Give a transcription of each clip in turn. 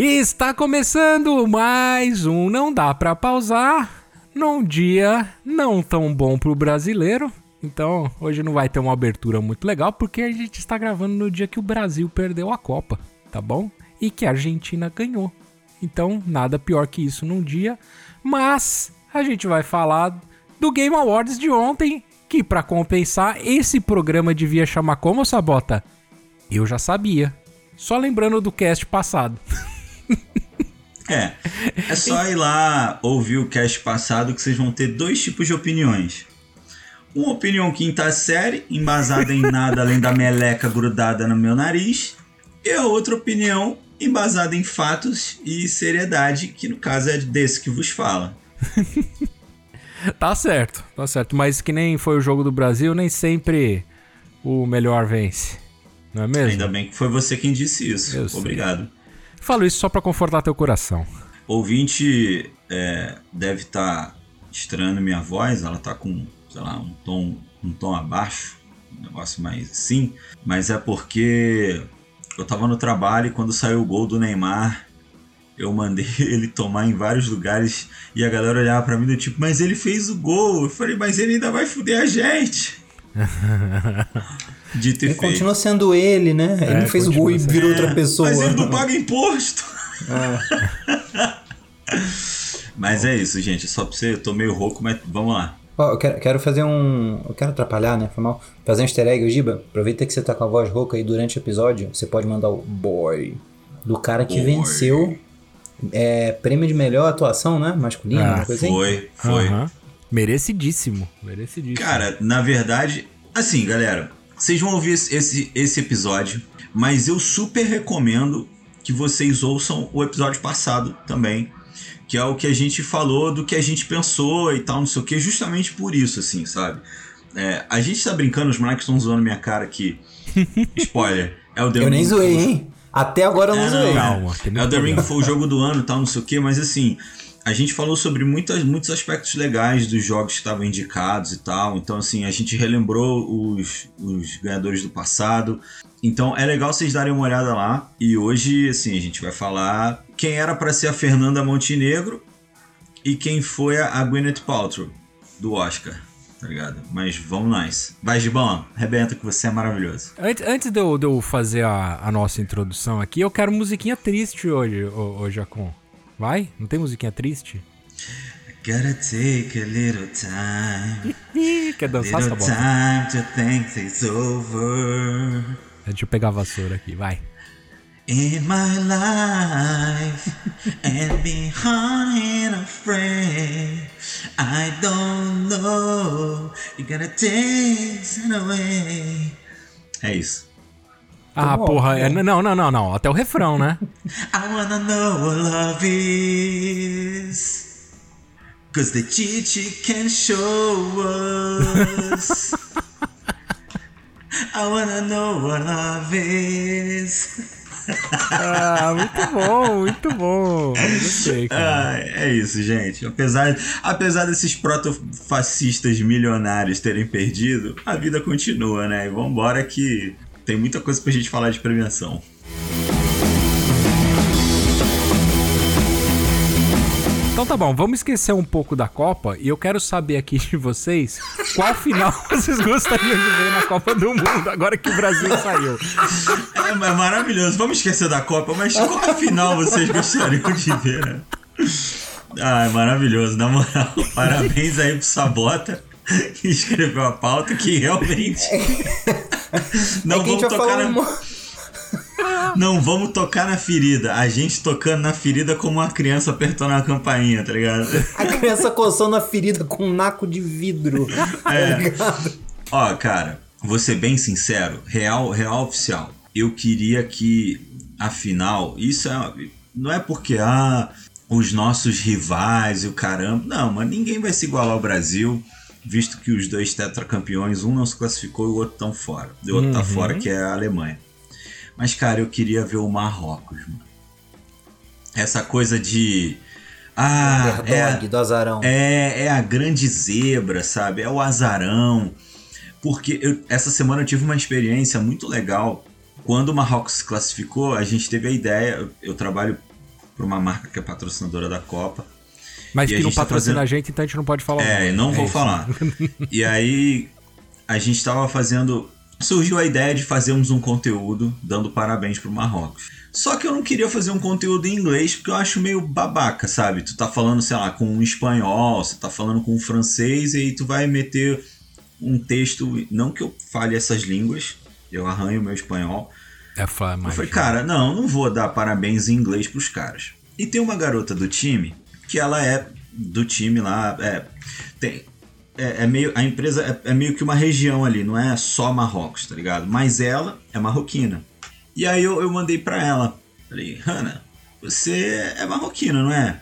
Está começando mais um Não Dá Pra Pausar, num dia não tão bom pro brasileiro. Então, hoje não vai ter uma abertura muito legal, porque a gente está gravando no dia que o Brasil perdeu a Copa, tá bom? E que a Argentina ganhou. Então, nada pior que isso num dia. Mas a gente vai falar do Game Awards de ontem, que para compensar, esse programa devia chamar como, Sabota? Eu já sabia. Só lembrando do cast passado. É, é só ir lá ouvir o cast passado que vocês vão ter dois tipos de opiniões. Uma opinião quinta série, embasada em nada além da meleca grudada no meu nariz. E a outra opinião, embasada em fatos e seriedade, que no caso é desse que vos fala. tá certo, tá certo. Mas que nem foi o jogo do Brasil, nem sempre o melhor vence. Não é mesmo? Ainda bem que foi você quem disse isso. Eu Obrigado. Sei. Falo isso só para confortar teu coração. Ouvinte é, deve estar tá estranhando minha voz, ela tá com, sei lá, um tom, um tom abaixo, um negócio mais assim, mas é porque eu tava no trabalho e quando saiu o gol do Neymar, eu mandei ele tomar em vários lugares e a galera olhava para mim do tipo, mas ele fez o gol. Eu falei, mas ele ainda vai fuder a gente. Dito e ele feito. continua sendo ele, né? É, ele fez o gol e virou outra pessoa. Mas ele não paga imposto. É. mas é isso, gente. Só pra você, eu tô meio rouco, mas vamos lá. Oh, eu quero, quero, fazer um. Eu quero atrapalhar, né? Foi mal. Fazer um easter egg, Giba. Aproveita que você tá com a voz rouca aí durante o episódio. Você pode mandar o boy do cara que boy. venceu é, prêmio de melhor atuação, né? Masculina, ah, coisa Foi, assim? foi. Uhum. Merecidíssimo. Merecidíssimo. Cara, na verdade, assim, galera, vocês vão ouvir esse, esse episódio, mas eu super recomendo que vocês ouçam o episódio passado também, que é o que a gente falou do que a gente pensou e tal, não sei o que, justamente por isso, assim, sabe? É, a gente tá brincando, os moleques estão zoando minha cara aqui. Spoiler. É o The Eu nem zoei, hein? Até agora eu não é, zoei. Calma. Elden Ring foi o jogo do ano e tal, não sei o que, mas assim, a gente falou sobre muitas, muitos aspectos legais dos jogos que estavam indicados e tal. Então, assim, a gente relembrou os, os ganhadores do passado. Então, é legal vocês darem uma olhada lá. E hoje, assim, a gente vai falar quem era para ser a Fernanda Montenegro e quem foi a Gwyneth Paltrow do Oscar tá ligado? Mas vamos nós. Vai, Gibão, arrebenta que você é maravilhoso. Antes, antes de, eu, de eu fazer a, a, nossa introdução aqui, eu quero musiquinha triste hoje, ô, ô Jacon. Vai? Não tem musiquinha triste? Gotta take a little time. Quer dançar essa bola? time to think it's over. Deixa eu pegar a vassoura aqui, vai. In my life and behind a friend, I don't know. You gotta take it away. É isso. Ah, bom, porra, é, não, não, não, não. Até o refrão, né? I wanna know what love is. Cause the Chichi can show us. I wanna know what love is. ah, muito bom, muito bom. Gostei, cara. Ah, é isso, gente. Apesar, apesar desses protofascistas milionários terem perdido, a vida continua, né? E vambora que tem muita coisa pra gente falar de premiação. Então tá bom, vamos esquecer um pouco da Copa e eu quero saber aqui de vocês qual final vocês gostariam de ver na Copa do Mundo, agora que o Brasil saiu. É, é maravilhoso, vamos esquecer da Copa, mas qual final vocês gostariam de ver? Né? Ah, é maravilhoso, na moral. Parabéns aí pro Sabota que escreveu a pauta, que realmente. Não é vamos tocar na. Uma... Não vamos tocar na ferida. A gente tocando na ferida como uma criança apertando a campainha, tá ligado? A criança coçando a ferida com um naco de vidro. Tá é. Tá Ó, cara, vou ser bem sincero, real, real oficial. Eu queria que, afinal, isso é. Não é porque, ah, os nossos rivais e o caramba. Não, mas ninguém vai se igualar ao Brasil visto que os dois tetracampeões, um não se classificou e o outro estão fora. O outro tá uhum. tá fora, que é a Alemanha. Mas, cara, eu queria ver o Marrocos, mano. Essa coisa de. Ah, é, do azarão. É, é a grande zebra, sabe? É o azarão. Porque eu, essa semana eu tive uma experiência muito legal. Quando o Marrocos se classificou, a gente teve a ideia. Eu, eu trabalho pra uma marca que é patrocinadora da Copa. Mas E que não tá patrocina fazendo- a gente, então a gente não pode falar. É, nome. não vou isso. falar. E aí a gente tava fazendo. Surgiu a ideia de fazermos um conteúdo dando parabéns pro Marrocos. Só que eu não queria fazer um conteúdo em inglês porque eu acho meio babaca, sabe? Tu tá falando, sei lá, com um espanhol, você tá falando com um francês e aí tu vai meter um texto. Não que eu fale essas línguas, eu arranho meu espanhol. É, fala, Eu falei, cara, não, não vou dar parabéns em inglês pros caras. E tem uma garota do time que ela é do time lá. É, tem, é, é meio, a empresa é, é meio que uma região ali, não é só Marrocos, tá ligado? Mas ela é marroquina. E aí eu, eu mandei pra ela. Falei, Hannah, você é marroquina, não é?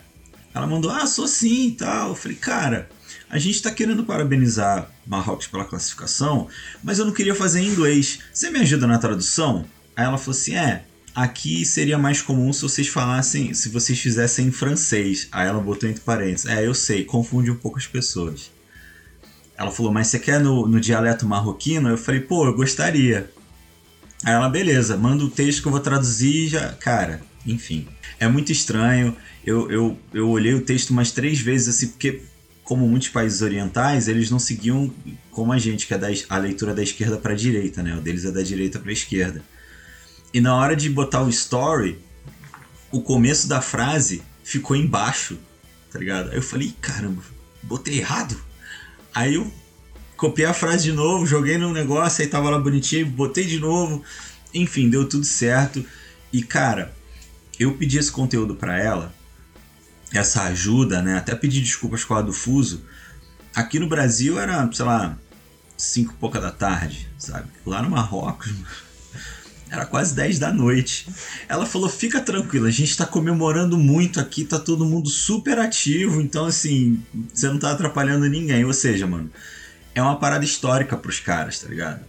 Ela mandou, ah, sou sim e tal. Eu falei, cara, a gente tá querendo parabenizar Marrocos pela classificação, mas eu não queria fazer em inglês. Você me ajuda na tradução? Aí ela falou assim: é, aqui seria mais comum se vocês falassem, se vocês fizessem em francês. Aí ela botou entre parênteses: é, eu sei, confunde um pouco as pessoas. Ela falou: mas você quer no, no dialeto marroquino? Eu falei: pô, eu gostaria. Aí ela, beleza, manda o texto que eu vou traduzir já. Cara, enfim. É muito estranho. Eu, eu, eu olhei o texto umas três vezes, assim, porque, como muitos países orientais, eles não seguiam como a gente, que é da, a leitura da esquerda para a direita, né? O deles é da direita para a esquerda. E na hora de botar o story, o começo da frase ficou embaixo, tá ligado? Aí eu falei, caramba, botei errado. Aí eu copiei a frase de novo, joguei no negócio, aí tava lá bonitinho, botei de novo. Enfim, deu tudo certo. E cara, eu pedi esse conteúdo pra ela, essa ajuda, né? Até pedi desculpas com a do fuso. Aqui no Brasil era, sei lá, cinco e pouca da tarde, sabe? Lá no Marrocos, era quase 10 da noite. Ela falou: fica tranquila, a gente tá comemorando muito aqui, tá todo mundo super ativo, então assim, você não tá atrapalhando ninguém. Ou seja, mano, é uma parada histórica pros caras, tá ligado?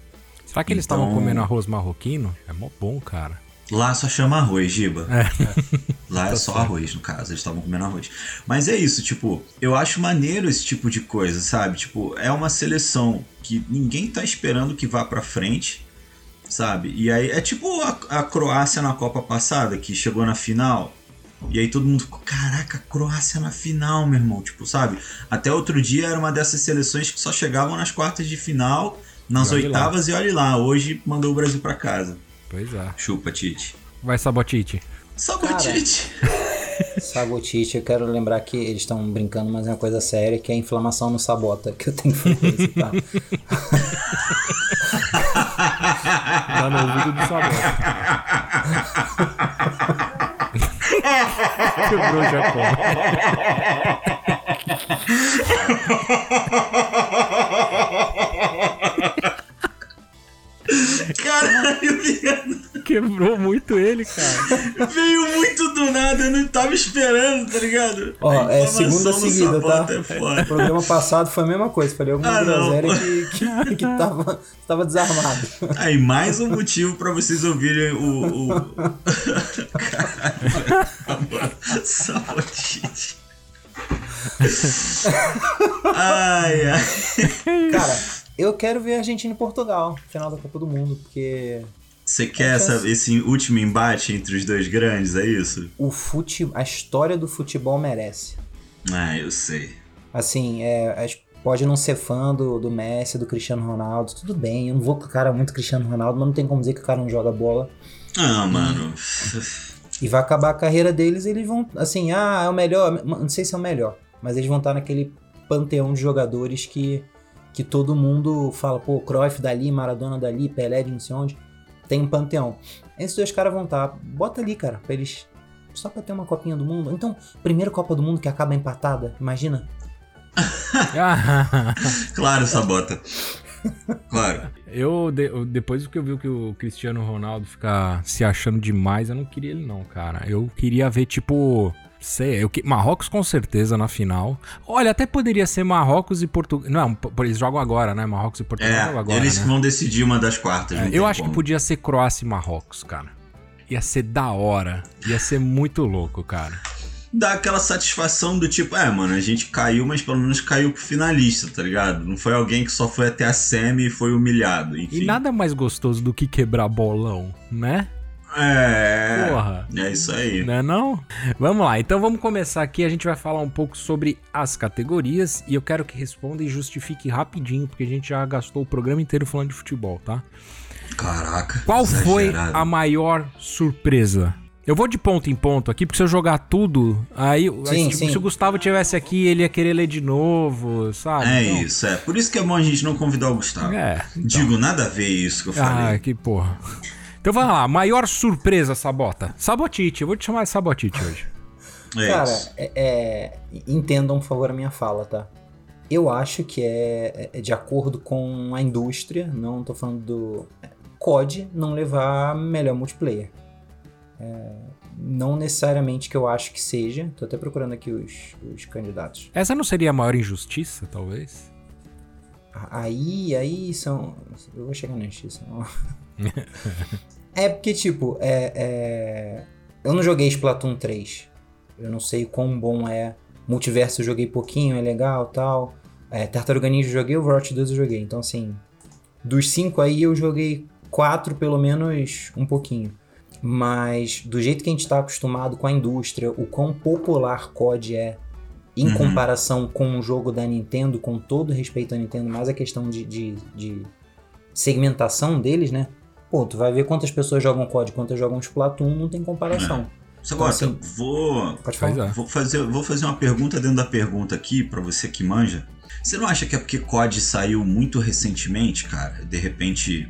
Será que eles Então- estavam comendo arroz marroquino? É mó bom, cara. Lá só chama arroz, Giba. É. Lá é Tá só arroz, no caso, eles estavam comendo arroz. Mas é isso, tipo, eu acho maneiro esse tipo de coisa, sabe? Tipo, é uma seleção que ninguém tá esperando que vá pra frente, sabe? E aí é tipo a, a Croácia na Copa passada, que chegou na final. E aí todo mundo ficou, caraca, Croácia na final, meu irmão. Tipo, sabe? Até outro dia era uma dessas seleções que só chegavam nas quartas de final, nas E olhe lá. oitavas e olhe lá. Hoje mandou o Brasil pra casa. Pois é. Chupa, Tite. Vai, Sabotite. Sabotite. Sagotite, eu quero lembrar que eles estão brincando, mas é uma coisa séria, que é a inflamação no sabota, que eu tenho que fazer, tá? Lá no ouvido do Sabota. Quebrou o Jacó. Caralho, viado. Quebrou muito ele, cara. Veio muito do nada, eu não tava esperando, tá ligado? Ó, é segunda seguida, tá? É O programa passado foi a mesma coisa, falei alguma Ah, não. groselha que, que, que tava, tava desarmado. Aí, mais um motivo pra vocês ouvirem o. o... Caralho, Sabotite. Ai, ai. Cara, eu quero ver a Argentina e Portugal, final da Copa do Mundo, porque Você quer essa, esse último embate entre os dois grandes, é isso? o fute, a história do futebol merece. Ah, eu sei. Assim, é, gente pode não ser fã do, do Messi, do Cristiano Ronaldo, tudo bem. Eu não vou com o cara muito Cristiano Ronaldo, mas não tem como dizer que o cara não joga bola. Ah, mano. E vai acabar a carreira deles, eles vão, assim, ah, é o melhor. Não sei se é o melhor, mas eles vão estar naquele panteão de jogadores que, que todo mundo fala, pô, Cruyff dali, Maradona dali, Pelé de não sei onde. Tem um panteão. Esses dois caras vão estar. Bota ali, cara, pra eles. Só pra ter uma copinha do mundo. Então, primeira Copa do Mundo que acaba empatada, imagina. Claro, Sabota. Claro. Eu, de- eu- depois que eu vi que o Cristiano Ronaldo ficar se achando demais, eu não queria ele não, cara. Eu queria ver, tipo... Sei, eu, que- Marrocos com certeza na final. Olha, até poderia ser Marrocos e Portugal. Não, eles jogam agora, né? Marrocos e Portugal É, agora, eles né? que vão decidir uma das quartas. É, eu acho que como. podia ser Croácia e Marrocos, cara. Ia ser da hora. Ia ser muito louco, cara. Dá aquela satisfação do tipo, é, mano, a gente caiu, mas pelo menos caiu pro finalista, tá ligado? Não foi alguém que só foi até a semi e foi humilhado, enfim. E nada mais gostoso do que quebrar bolão, né? É. Porra. É isso aí. Não é não? Vamos lá, então vamos começar aqui. A gente vai falar um pouco sobre as categorias e eu quero que responda e justifique rapidinho, porque a gente já gastou o programa inteiro falando de futebol, tá? Caraca. Qual foi exagerado. a maior surpresa? Eu vou de ponto em ponto aqui, porque se eu jogar tudo, aí, aí, Sim, tipo, sim. se o Gustavo tivesse aqui, ele ia querer ler de novo, sabe? É Então, isso, é. Por isso que é bom a gente não convidar o Gustavo. É, então. Digo, nada a ver isso que eu falei. Ah, que porra. Então vamos lá, maior surpresa, Sabota. Sabotite, eu vou te chamar de Sabotite hoje. é Cara, é, é, entendam, por favor, a minha fala, tá? Eu acho que é, é de acordo com a indústria, não tô falando do é, COD não levar melhor multiplayer. É, não necessariamente que eu acho que seja, tô até procurando aqui os, os candidatos. Essa não seria a maior injustiça, talvez? Aí, aí são. Eu vou chegar na justiça. é porque, tipo, é, é, eu não joguei Splatoon 3. Eu não sei quão bom é. Multiverso eu joguei pouquinho, é legal tal. É, Tartaruga Ninja eu joguei, Overwatch 2 eu joguei. Então, assim, dos cinco aí eu joguei quatro, pelo menos, um pouquinho. Mas do jeito que a gente está acostumado com a indústria, o quão popular COD é em Uhum. comparação com um jogo da Nintendo, com todo respeito à Nintendo, mas a questão de, de, de segmentação deles, né? Pô, tu vai ver quantas pessoas jogam COD, quantas jogam Splatoon, não tem comparação. Só então, gosta, assim- vou, Pode falar. é. vou, fazer, vou fazer uma pergunta dentro da pergunta aqui, pra você que manja. Você não acha que é porque COD saiu muito recentemente, cara? De repente,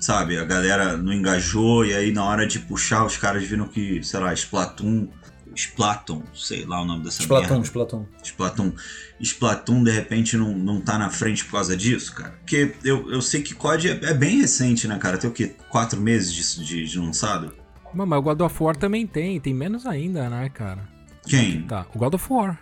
sabe, a galera não engajou e aí na hora de puxar os caras viram que, sei lá, Splatoon. Splatoon, sei lá o nome dessa Splatoon, merda. Splatoon. Splatoon. Splatoon, de repente, não, não tá na frente por causa disso, cara? Porque eu, eu sei que COD é, é bem recente, né, cara? Tem o quê? Quatro meses de, de, de lançado? Mas mas o God of War também tem, tem menos ainda, né, cara? Quem? Tá, o God of War.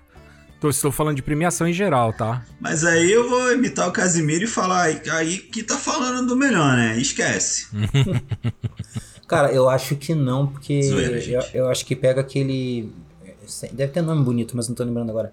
Tô, estou falando de premiação em geral, tá? Mas aí eu vou imitar o Casimiro e falar aí, aí que tá falando do melhor, né? Esquece. Cara, eu acho que não, porque Zoeira, eu, eu acho que pega aquele. Deve ter nome bonito, mas não tô lembrando agora.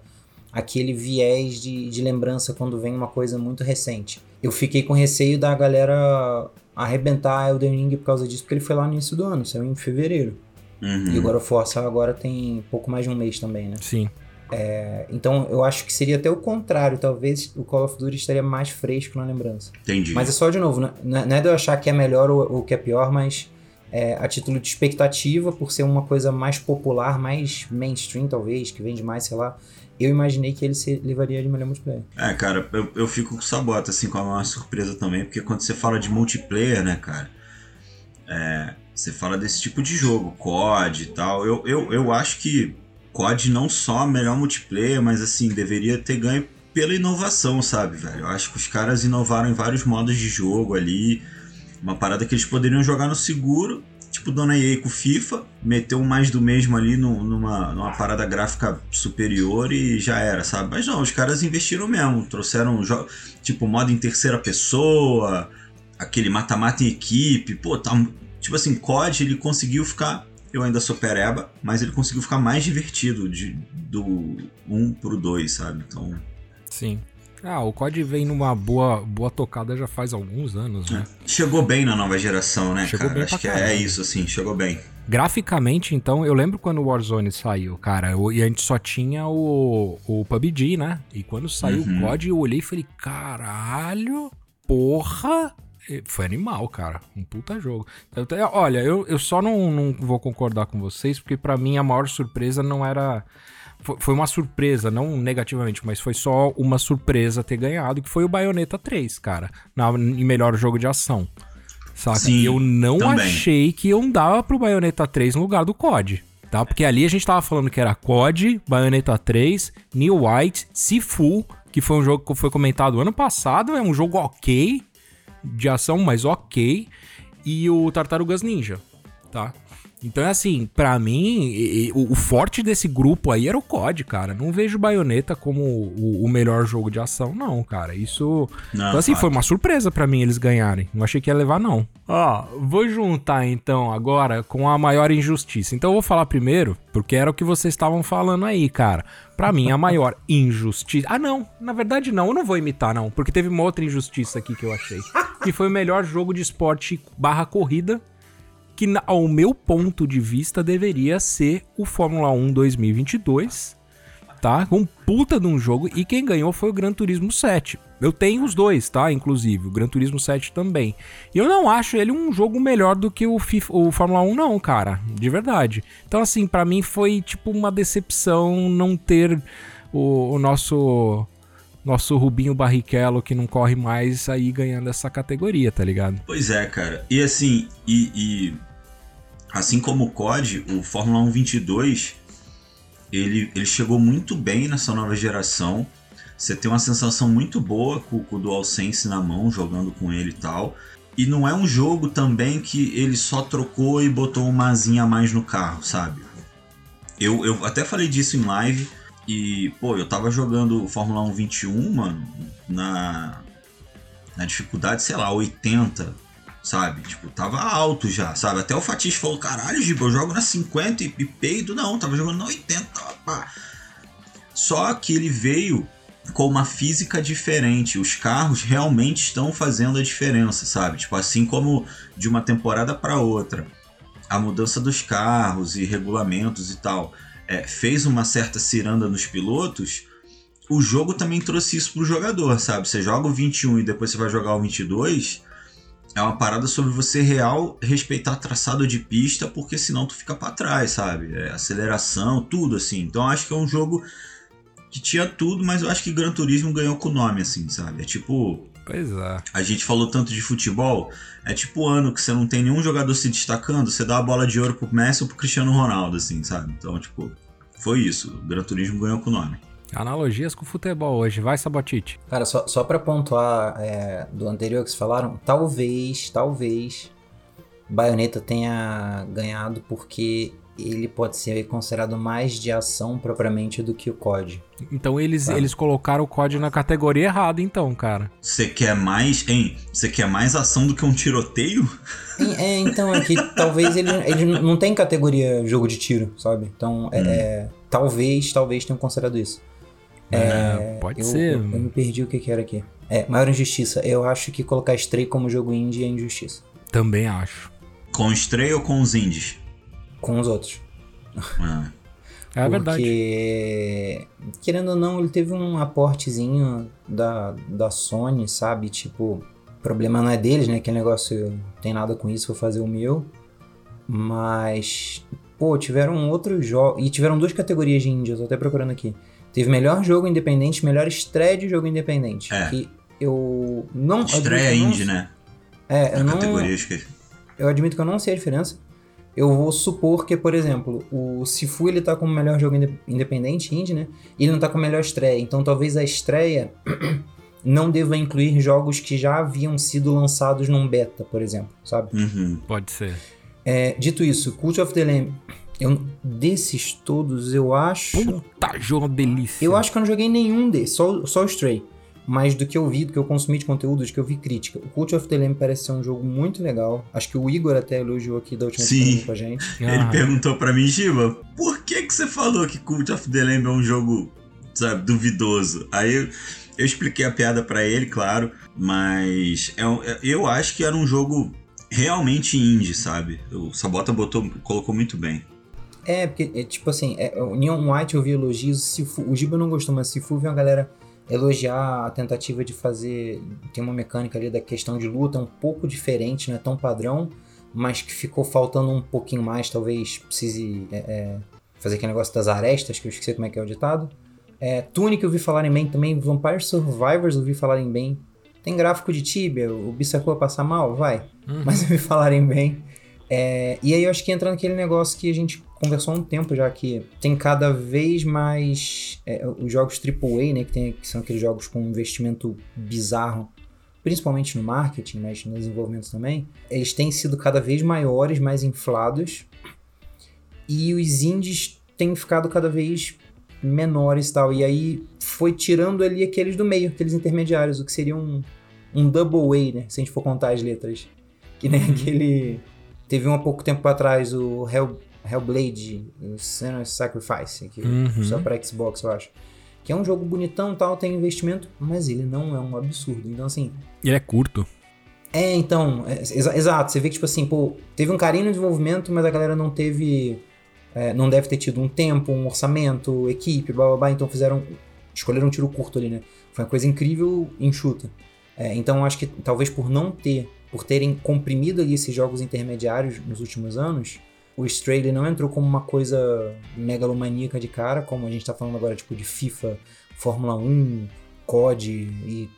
Aquele viés de, de lembrança quando vem uma coisa muito recente. Eu fiquei com receio da galera arrebentar Elden Ring por causa disso, porque ele foi lá no início do ano, saiu em fevereiro. Uhum. E agora o Força agora tem pouco mais de um mês também, né? Sim. É, então eu acho que seria até o contrário, talvez o Call of Duty estaria mais fresco na lembrança. Entendi. Mas é só de novo, né? não é não é de eu achar que é melhor ou, ou que é pior, mas é, a título de expectativa, por ser uma coisa mais popular, mais mainstream talvez, que vende mais, sei lá, eu imaginei que ele se levaria de melhor multiplayer. É, cara, eu, eu fico com sabota, assim, com uma surpresa também, porque quando você fala de multiplayer, né, cara, é, você fala desse tipo de jogo, COD e tal, eu, eu, eu acho que COD não só melhor multiplayer, mas, assim, deveria ter ganho pela inovação, sabe, velho? Eu acho que os caras inovaram em vários modos de jogo ali, uma parada que eles poderiam jogar no seguro, tipo Dona EA com FIFA, meteu um mais do mesmo ali no- numa, numa parada gráfica superior e já era, sabe? Mas não, os caras investiram mesmo, trouxeram tipo modo em terceira pessoa, aquele mata-mata em equipe, pô, tá, tipo assim, COD ele conseguiu ficar, eu ainda sou pereba, mas ele conseguiu ficar mais divertido de, do 1 pro 2, sabe? Então, Sim. Ah, o COD vem numa boa, boa tocada já faz alguns anos, né? chegou bem na nova geração, né, Chegou cara? bem Acho que é caralho. isso, assim, chegou bem. Graficamente, então, eu lembro quando o Warzone saiu, cara, o- e a gente só tinha o, o PUBG, né? E quando saiu Uhum. o COD, eu olhei e falei, caralho, porra! Foi animal, cara. Um puta jogo. Eu olha, eu, eu só não, não vou concordar com vocês, porque pra mim a maior surpresa não era. Foi, uma surpresa, não negativamente, mas foi só uma surpresa ter ganhado, que foi o Bayonetta 3, cara. Na, em melhor jogo de ação. Saca? Sim, eu não também. achei que iam dar pro Bayonetta 3 no lugar do COD. Tá? Porque ali a gente tava falando que era COD, Bayonetta 3, New White, Sifu, que foi um jogo que foi comentado ano passado, é um jogo ok, de ação, mas ok, e o Tartarugas Ninja, tá? Então é assim, pra mim, e- e- o, o forte desse grupo aí era o COD, cara. Não vejo Bayonetta como o, o melhor jogo de ação, não, cara. Isso. Não, então, assim, foi uma surpresa pra mim eles ganharem. Não achei que ia levar, não. Ó, vou juntar então agora com a maior injustiça. Então eu vou falar primeiro, porque era o que vocês estavam falando aí, cara. Pra mim, a maior injustiça. Ah, não. Na verdade, não. Eu não vou imitar, não. Porque teve uma outra injustiça aqui que eu achei. Que foi o melhor jogo de esporte barra corrida que ao meu ponto de vista deveria ser o Fórmula 1 2022, tá? Um puta de um jogo e quem ganhou foi o Gran Turismo 7. Eu tenho os dois, tá? Inclusive, o Gran Turismo 7 também. E eu não acho ele um jogo melhor do que o, FIFA, o Fórmula 1, não, cara. De verdade. Então, assim, para mim foi tipo uma decepção não ter o, o nosso nosso Rubinho Barrichello que não corre mais aí ganhando essa categoria, tá ligado? Pois é, cara. E assim, e, e assim como o COD, o Fórmula 1 22, ele, ele chegou muito bem nessa nova geração. Você tem uma sensação muito boa com, com o DualSense na mão, jogando com ele e tal. E não é um jogo também que ele só trocou e botou uma asinha a mais no carro, sabe? Eu, eu até falei disso em live e, pô, eu tava jogando Fórmula 1 21, mano, na, na dificuldade, sei lá, 80, sabe? Tipo, tava alto já, sabe? Até o Fatih falou, caralho, Giba, eu jogo na 50 e, e peido. Não, tava jogando na 80, pá. Só que ele veio com uma física diferente. Os carros realmente estão fazendo a diferença, sabe? Tipo, assim como de uma temporada para outra, a mudança dos carros e regulamentos e tal é, fez uma certa ciranda nos pilotos, o jogo também trouxe isso pro jogador, sabe? Você joga o 21 e depois você vai jogar o 22, é uma parada sobre você real respeitar traçado de pista, porque senão tu fica para trás, sabe? É, aceleração, tudo assim. Então acho que é um jogo que tinha tudo, mas eu acho que Gran Turismo ganhou com o nome, assim, sabe? É tipo. Pois é. A gente falou tanto de futebol, é tipo o ano que você não tem nenhum jogador se destacando, você dá a bola de ouro pro Messi ou pro Cristiano Ronaldo, assim, sabe? Então, tipo, foi isso. O Gran Turismo ganhou com o nome. Analogias com o futebol hoje, vai Sabotite. Cara, só, só pra pontuar é, do anterior que vocês falaram, talvez, talvez, Bayonetta tenha ganhado porque ele pode ser considerado mais de ação propriamente do que o COD. Então eles, tá. eles colocaram o COD na categoria errada, então, cara. Você quer mais, hein? Você quer mais ação do que um tiroteio? É, então, é que talvez ele, ele não tem categoria jogo de tiro, sabe? Então, é, hum. é, talvez, talvez tenham considerado isso. É, é pode eu, ser. Eu, eu, me perdi o que, que era aqui. É, maior injustiça. Eu acho que colocar Stray como jogo indie é injustiça. Também acho. Com Stray ou com os indies? Com os outros. Ah. É Porque, verdade. Querendo ou não, ele teve um aportezinho da, da Sony, sabe? Tipo, o problema não é deles, né? Aquele negócio tem nada com isso, vou fazer o meu. Mas, pô, tiveram outros jogos. E tiveram duas categorias de indie, eu tô até procurando aqui. Teve melhor jogo independente, melhor estreia de jogo independente. É. Que eu não. Estreia indie, né? É, eu não. Categoria. Eu admito que eu não sei a diferença eu vou supor que, por exemplo, o Sifu ele tá como melhor jogo independente indie, né? E ele não tá com melhor estreia. Então talvez a estreia não deva incluir jogos que já haviam sido lançados num beta, por exemplo, sabe? Uhum. Pode ser. É, dito isso, Cult of the Lamb, eu, desses todos, eu acho. Puta jogo delícia. Eu acho que eu não joguei nenhum desses, só, só o Stray mas do que eu vi, do que eu consumi de conteúdo, do que eu vi crítica. O Cult of the Lamb parece ser um jogo muito legal. Acho que o Igor até elogiou aqui da última vez com a gente. Ele ah. perguntou para mim, Giba, por que que você falou que Cult of the Lamb é um jogo, sabe, duvidoso? Aí eu, eu expliquei a piada para ele, claro, mas é, é, eu acho que era um jogo realmente indie, sabe? O Sabota botou, colocou muito bem. É, porque, é, tipo assim, é, o Neon White eu vi elogios, o Giba não gostou, mas Sifu viu uma galera elogiar a tentativa de fazer. Tem uma mecânica ali da questão de luta um pouco diferente, não é tão padrão, mas que ficou faltando um pouquinho mais. Talvez precise é, é, fazer aquele negócio das arestas, que eu esqueci como é que é o ditado. É, Tunic eu vi falarem bem também, Vampire Survivors eu vi falarem bem. Tem gráfico de Tibia, o Bissacua passar mal? Vai. Uhum. Mas eu vi falarem bem. É, e aí eu acho que entra naquele negócio que a gente conversou há um tempo já, que tem cada vez mais é, os jogos AAA, né, que, tem, que são aqueles jogos com investimento bizarro, principalmente no marketing, mas no desenvolvimento também, eles têm sido cada vez maiores, mais inflados, e os indies têm ficado cada vez menores e tal, e aí foi tirando ali aqueles do meio, aqueles intermediários, o que seria um, um double A, né, se a gente for contar as letras, que nem aquele Teve um há pouco tempo atrás o Hell, Hellblade, Senua's Sacrifice, que uhum. só para Xbox, eu acho. Que é um jogo bonitão tal, tem investimento, mas ele não é um absurdo. Então, assim. Ele é curto. É, então, é, exa- exato. Você vê que, tipo assim, pô, teve um carinho no desenvolvimento, mas a galera não teve. é, não deve ter tido um tempo, um orçamento, equipe, blá blá blá. Então fizeram. Escolheram um tiro curto ali, né? Foi uma coisa incrível enxuta. É, então acho que talvez por não ter, por terem comprimido ali esses jogos intermediários nos últimos anos, o Stray ele não entrou como uma coisa megalomaníaca de cara, como a gente tá falando agora, tipo, de FIFA, Fórmula 1, COD e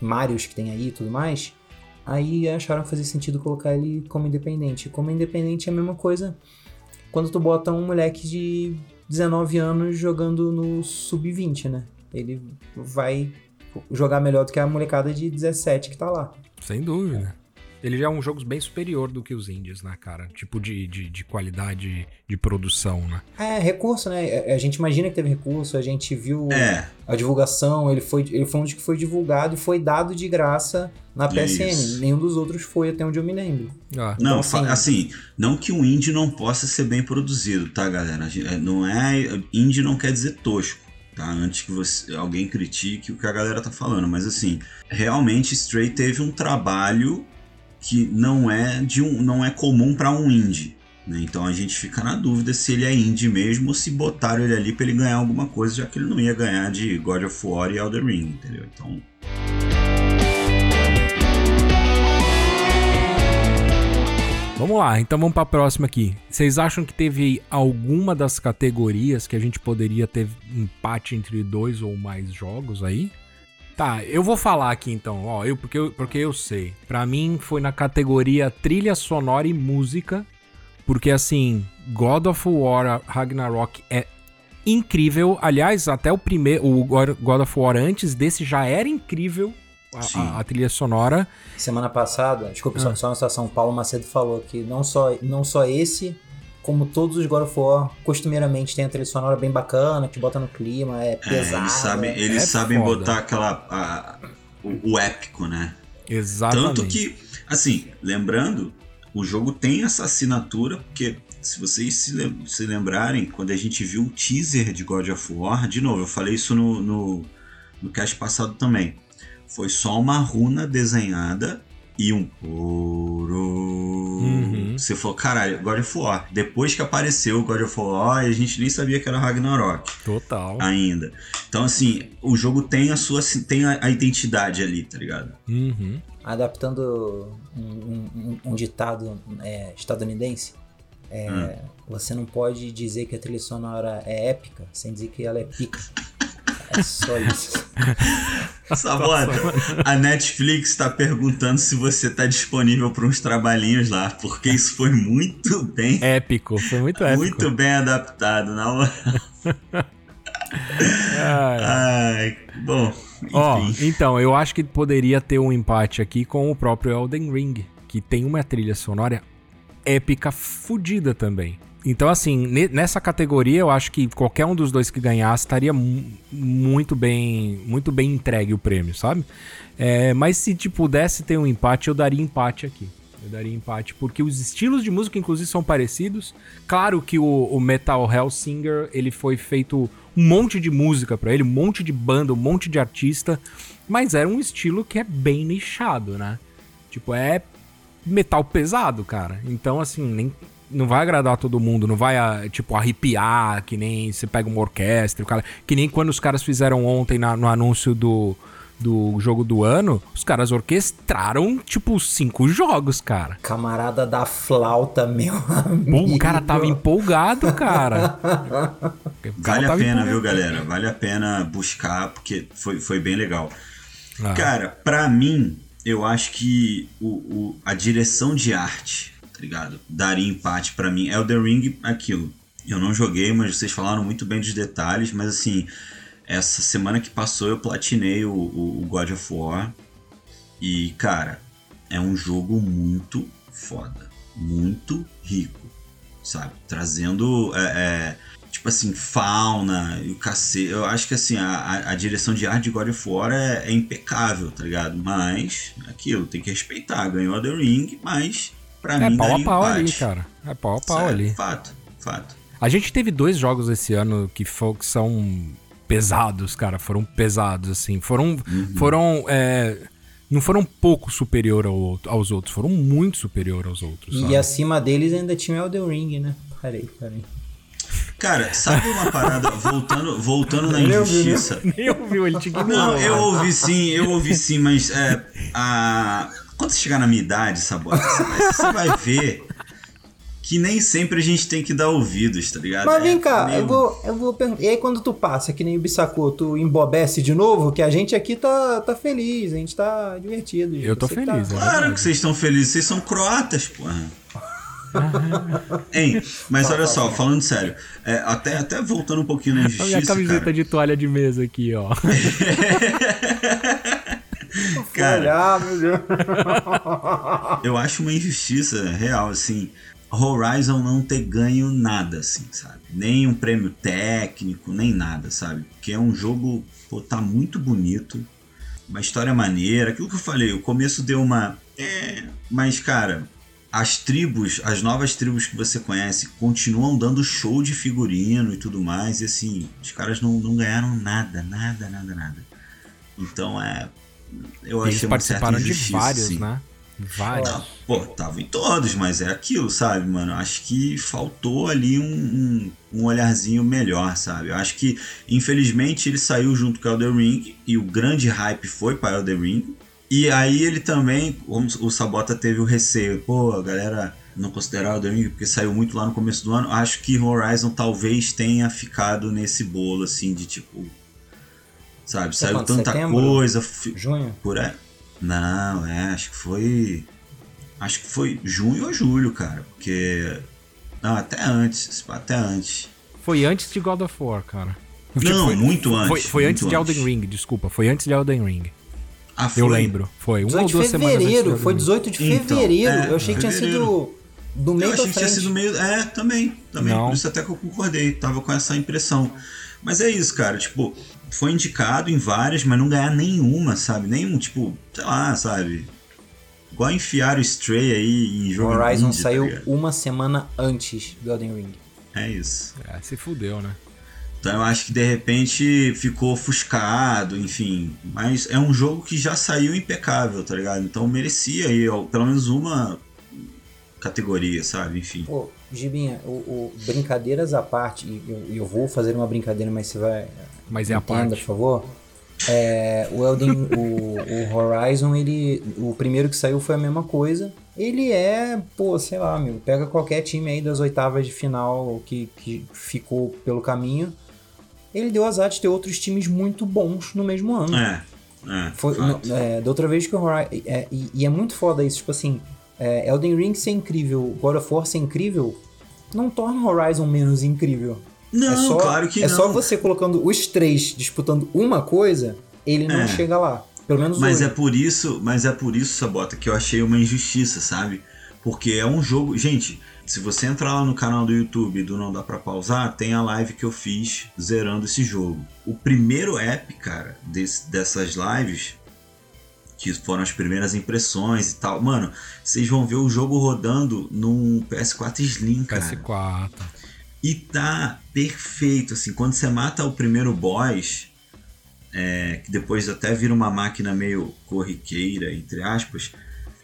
Marios que tem aí e tudo mais. Aí acharam fazia sentido colocar ele como independente. Como independente é a mesma coisa quando tu bota um moleque de 19 anos jogando no sub-20, né? Ele vai jogar melhor do que a molecada de 17 que tá lá. Sem dúvida. Ele já é um jogo bem superior do que os indies, né, cara? Tipo de, de, de qualidade de produção, né? É, recurso, né? A gente imagina que teve recurso, a gente viu É, a divulgação, ele foi, ele foi um dos que foi divulgado e foi dado de graça na PSN. Isso. Nenhum dos outros foi, até onde eu me lembro. Ah, Não, Então, fa- assim- assim, não que um indie não possa ser bem produzido, tá, galera? É, Não é. Indie não quer dizer tosco, tá? Antes que você, alguém critique o que a galera tá falando. Mas assim, realmente Stray teve um trabalho que não é de um. não é comum pra um indie. né? Então a gente fica na dúvida se ele é indie mesmo ou se botaram ele ali pra ele ganhar alguma coisa, já que ele não ia ganhar de God of War e Elder Ring, entendeu? Então. Vamos lá, então vamos pra próxima aqui. Vocês acham que teve alguma das categorias que a gente poderia ter empate entre dois ou mais jogos aí? Tá, eu vou falar aqui então, ó, eu porque eu, porque eu sei. Pra mim foi na categoria trilha sonora e música, porque assim, God of War Ragnarok é incrível. Aliás, até o primeiro, o God of War antes desse já era incrível a- a- trilha sonora. Semana passada, desculpa, Ah. só, só uma situação, Paulo Macedo falou que não só, não só esse, como todos os God of War, costumeiramente tem a trilha sonora bem bacana, que bota no clima, é É, pesada. eles sabem, eles É sabem foda. botar aquela. a- o, o épico, né? Exatamente. Tanto que, assim, lembrando, o jogo tem essa assinatura, porque se vocês se, lem- se lembrarem, quando a gente viu o teaser de God of War, de novo, eu falei isso no, no, no cast passado também. Foi só uma runa desenhada e um. Oro. Uhum. Você falou, caralho, God of War. Depois que apareceu o God of War, a gente nem sabia que era Ragnarok Total. ainda. Então, assim, o jogo tem a sua tem a, a identidade ali, tá ligado? Uhum. Adaptando um, um- um- um ditado é, estadunidense, é, Hum. você não pode dizer que a trilha sonora é épica sem dizer que ela é pica. É só isso. Sabota, a Netflix tá perguntando se você tá disponível para uns trabalhinhos lá, porque isso foi muito bem, Épico, foi muito épico. muito bem adaptado, na hora. Ai. Ai, bom, Ó, enfim. então, eu acho que poderia ter um empate aqui com o próprio Elden Ring, que tem uma trilha sonora épica fodida também. Então, assim, ne- nessa categoria, eu acho que qualquer um dos dois que ganhasse estaria mu- muito bem muito bem entregue o prêmio, sabe? É, mas se tipo, pudesse ter um empate, eu daria empate aqui. Eu daria empate, porque os estilos de música, inclusive, são parecidos. Claro que o, o Metal Hellsinger, ele foi feito um monte de música pra ele, um monte de banda, um monte de artista, mas era um estilo que é bem nichado, né? Tipo, é metal pesado, cara. Então, assim, nem, não vai agradar todo mundo, não vai, ah, tipo, arrepiar, que nem você pega uma orquestra, o cara, que nem quando os caras fizeram ontem na- no anúncio do, do jogo do ano, os caras orquestraram, tipo, cinco jogos, cara. Camarada da flauta, meu amigo. o cara tava empolgado, cara. Cara Vale a pena, empolgado. viu, galera? Vale a pena buscar, porque foi, foi bem legal. Ah, Cara, pra mim, eu acho que o, o- a direção de arte, tá ligado? Daria empate pra mim. Elden Ring, aquilo. Eu não joguei, mas vocês falaram muito bem dos detalhes, mas assim, essa semana que passou eu platinei o, o- o God of War. E, cara, é um jogo muito foda. Muito rico, sabe? Trazendo. é, é, tipo assim, fauna e o cacete. Eu acho que assim, a, a, a direção de arte de God of War é, é impecável, tá ligado? Mas, aquilo, tem que respeitar. Ganhou a The Ring, mas pra É mim pau a pau empate. ali, cara. É pau a pau Sério, ali. Fato, fato. A gente teve dois jogos esse ano que, que são pesados, cara. Foram pesados, assim. Foram. Uhum. Foram. é, não foram pouco superior ao, aos outros, foram muito superior aos outros. E sabe? acima deles ainda tinha o Elden Ring, né? Peraí, peraí. Cara, sabe uma parada? voltando, voltando na ouviu, né? injustiça. Nem ouviu, ele te ignorou. Não, eu ouvi sim, eu ouvi sim, mas é, a... quando você chegar na minha idade, Sabota, você vai, você vai ver que nem sempre a gente tem que dar ouvidos, tá ligado? Mas vem É cá, meio- eu vou, eu vou perguntar. E aí quando tu passa, que nem o Bissacô, tu embobece de novo, que a gente aqui tá, tá feliz, a gente tá divertido. Eu tô Você que feliz, tá- é. Claro que vocês estão felizes, vocês são croatas, porra. hein, mas olha só, falando sério, é, até, até voltando um pouquinho na Olha a injustiça, camiseta cara, de toalha de mesa aqui, ó. cara, Olhar, meu Deus. eu acho uma injustiça real, assim, Horizon não ter ganho nada, assim, sabe? Nem um prêmio técnico, nem nada, sabe? Porque é um jogo, pô, tá muito bonito, uma história maneira, aquilo que eu falei, o começo deu uma... É, mas, cara, as tribos, as novas tribos que você conhece, continuam dando show de figurino e tudo mais, e assim, os caras não, não ganharam nada, nada, nada, nada. Então, é... Eu Eles achei participaram de vários, assim. né? Vários. Não, pô, tava em todos, mas é aquilo, sabe, mano? Acho que faltou ali um, um, um olharzinho melhor, sabe? Eu acho que, infelizmente, ele saiu junto com o Elden Ring e o grande hype foi para Elden Ring. E aí ele também, o Sabota teve o receio, pô, a galera não considerar o Ring porque saiu muito lá no começo do ano. Acho que Horizon talvez tenha ficado nesse bolo, assim, de tipo. Sabe, saiu quanto, tanta setembro? coisa. fi- Junho? por aí. Não, é, acho que foi. Acho que foi junho ou julho, cara. Porque. Não, até antes. Até antes. Foi antes de God of War, cara. Não, foi, muito antes. Foi, foi antes de Elden Ring, desculpa. Foi antes de Elden Ring. Ah, foi? Eu lembro. Foi. Uma ou 18 de duas semanas antes de fevereiro, Elden foi Ring. 18 de Então, fevereiro. é, eu achei que tinha fevereiro. sido do meio Eu achei que tinha sido meio. É, também. também. Não. Por isso até que eu concordei. Tava com essa impressão. Mas é isso, cara. Tipo, foi indicado em várias, mas não ganhar nenhuma, sabe? Nenhum, tipo, sei lá, sabe? Igual enfiar o Stray aí em jogo Horizon indie, tá saiu ligado? uma semana antes do Elden Ring. É isso. É, se fudeu, né? Então eu acho que de repente ficou ofuscado, enfim. Mas é um jogo que já saiu impecável, tá ligado? Então merecia aí, ó, pelo menos uma categoria, sabe? Enfim. Pô, Gibinha, o, o- brincadeiras à parte, e eu, eu vou fazer uma brincadeira, mas você vai. Mas é a parte. por favor. É, o Elden, o, o Horizon, ele, o primeiro que saiu foi a mesma coisa. Ele é, pô, sei lá, meu, pega qualquer time aí das oitavas de final que, que ficou pelo caminho. Ele deu azar de ter outros times muito bons no mesmo ano. É, é. Foi, no- é, da outra vez que o Horizon. É, e, e é muito foda isso, tipo assim, é, Elden Ring ser incrível, God of War ser incrível, não torna o Horizon menos incrível. Não, é só, claro que é não. só você colocando os três disputando uma coisa, ele não É. chega lá. Pelo menos Mas hoje. é por isso, mas é por isso, Sabota, que eu achei uma injustiça, sabe? Porque é um jogo. Gente, se você entrar lá no canal do YouTube do Não Dá Pra Pausar, tem a live que eu fiz zerando esse jogo. O primeiro app, cara, desse- dessas lives, que foram as primeiras impressões e tal, mano, vocês vão ver o jogo rodando num PS4 Slim, cara. PS4. E tá perfeito, assim, quando você mata o primeiro boss, é, que depois até vira uma máquina meio corriqueira, entre aspas,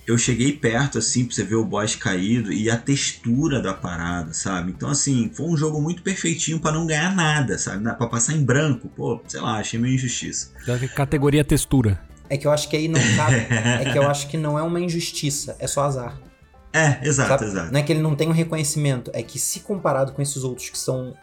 eu cheguei perto, assim, pra você ver o boss caído e a textura da parada, sabe? Então, assim, foi um jogo muito perfeitinho pra não ganhar nada, sabe? Pra passar em branco, pô, sei lá, achei meio injustiça. Categoria textura. É que eu acho que aí não cabe. é que eu acho que não é uma injustiça, é só azar. É, exato, Sabe? exato. Não é que ele não tem um reconhecimento, é que se comparado com esses outros que são.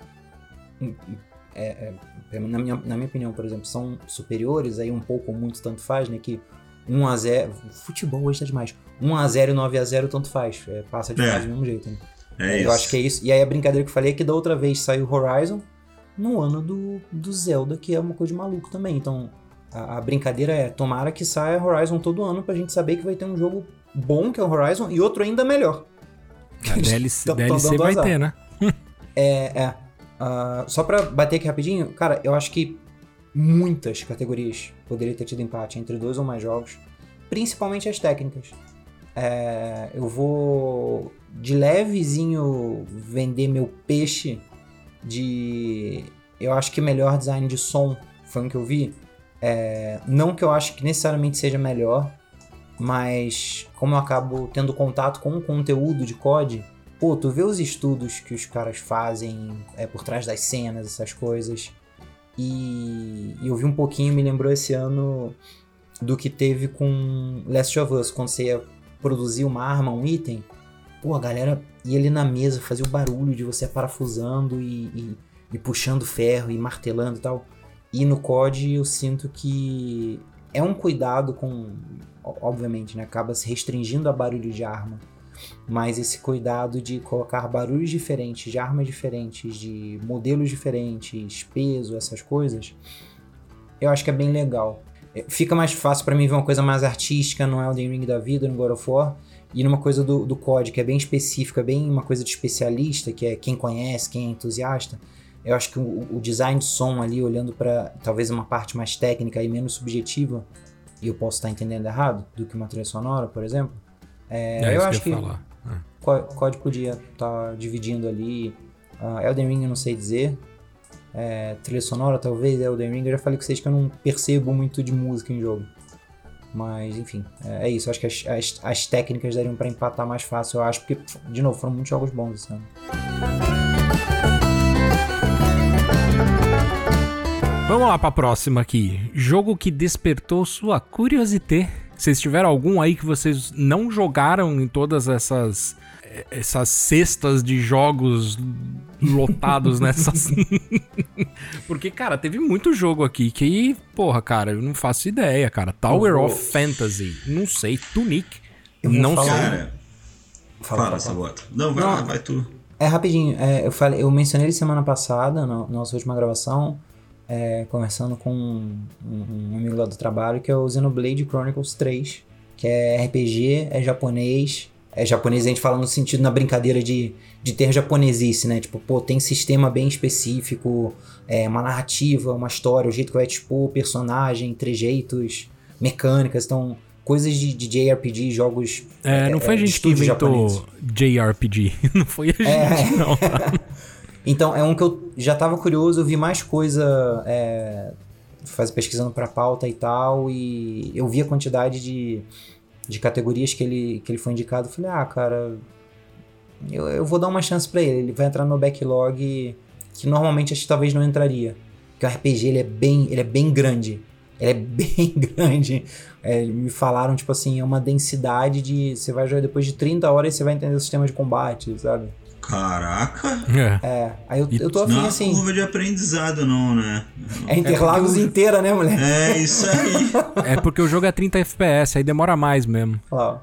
é, é, na, minha, na minha opinião, por exemplo, são superiores, aí um pouco ou muito tanto faz, né? Que 1x0. Futebol hoje tá demais. 1x0 e 9x0 tanto faz. é, passa de É. do mesmo jeito. Né? É eu isso. acho que é isso. E aí a brincadeira que eu falei é que da outra vez saiu Horizon no ano do, do Zelda, que é uma coisa de maluco também. Então a, a brincadeira é: tomara que saia Horizon todo ano pra gente saber que vai ter um jogo bom, que é o Horizon, e outro ainda melhor. A DLC, Tão- DLC vai azar. ter, né? É, é. Ah, só pra bater aqui rapidinho, cara, eu acho que muitas categorias poderiam ter tido empate entre dois ou mais jogos, principalmente as técnicas. É, eu vou de levezinho vender meu peixe de. Eu acho que melhor design de som foi um que eu vi. É, não que eu acho que necessariamente seja melhor. Mas como eu acabo tendo contato com o conteúdo de COD, pô, tu vê os estudos que os caras fazem é, por trás das cenas, essas coisas. E, e eu vi um pouquinho, me lembrou esse ano do que teve com Last of Us, quando você ia produzir uma arma, um item, pô, a galera ia ali na mesa, fazia o barulho de você parafusando e, e, e puxando ferro e martelando e tal. E no COD eu sinto que é um cuidado com. Obviamente, né? Acaba se restringindo a barulho de arma. Mas esse cuidado de colocar barulhos diferentes, de armas diferentes, de modelos diferentes, peso, essas coisas, eu acho que é bem legal. É, fica mais fácil para mim ver uma coisa mais artística no Elden Ring da vida, no God of War, e numa coisa do, do COD, que é bem específica, bem uma coisa de especialista, que é quem conhece, quem é entusiasta. Eu acho que o, o design de som ali, olhando para talvez uma parte mais técnica e menos subjetiva, e eu posso estar entendendo errado, do que uma trilha sonora, por exemplo. É, é eu acho que, que é. COD podia estar tá dividindo ali. Uh, Elden Ring eu não sei dizer. É, trilha sonora, talvez, Elden Ring. Eu já falei com vocês que eu não percebo muito de música em jogo. Mas, enfim, é, é isso. Acho que as, as, as técnicas dariam para empatar mais fácil, eu acho, porque, de novo, foram muitos jogos bons esse ano. Vamos lá para a próxima aqui. Jogo que despertou sua curiosidade. Vocês tiveram algum aí que vocês não jogaram em todas essas essas cestas de jogos lotados nessas. Porque, cara, teve muito jogo aqui que, porra, cara, eu não faço ideia, cara. Tower of Fantasy, não sei. Tunic, não sei. Cara, fala, fala Sabota. Não, vai não, lá, vai tu. É rapidinho, é, eu, falei, eu mencionei ele semana passada, na nossa última gravação é, conversando com um, um, amigo lá do trabalho, que é o Xenoblade Chronicles 3, que é RPG, é japonês. É japonês a gente fala no sentido, na brincadeira de, de ter japonesice, né? Tipo, pô, tem sistema bem específico, é, uma narrativa, uma história, o jeito que vai expor, personagem, trejeitos, mecânicas, então coisas de, de JRPG, jogos. É, não foi é, a gente que inventou japonês. JRPG. Não foi a é. gente, é. não. Então, é um que eu já estava curioso, eu vi mais coisa é, faz, pesquisando para pauta e tal, e eu vi a quantidade de, de categorias que ele, que ele foi indicado. Falei, ah, cara, eu, eu vou dar uma chance para ele. Ele vai entrar no backlog que normalmente acho que talvez não entraria. Porque o RPG ele é bem, ele é bem grande. Ele é bem grande. É, me falaram, tipo assim, é uma densidade de. Você vai jogar depois de 30 horas e você vai entender o sistema de combate, sabe? Caraca! É. é. Aí eu, eu tô afim não é assim. Não curva de aprendizado, não, né? É Interlagos é inteira, né, mulher? É, isso aí. é porque o jogo é 30 FPS, aí demora mais mesmo. Ó.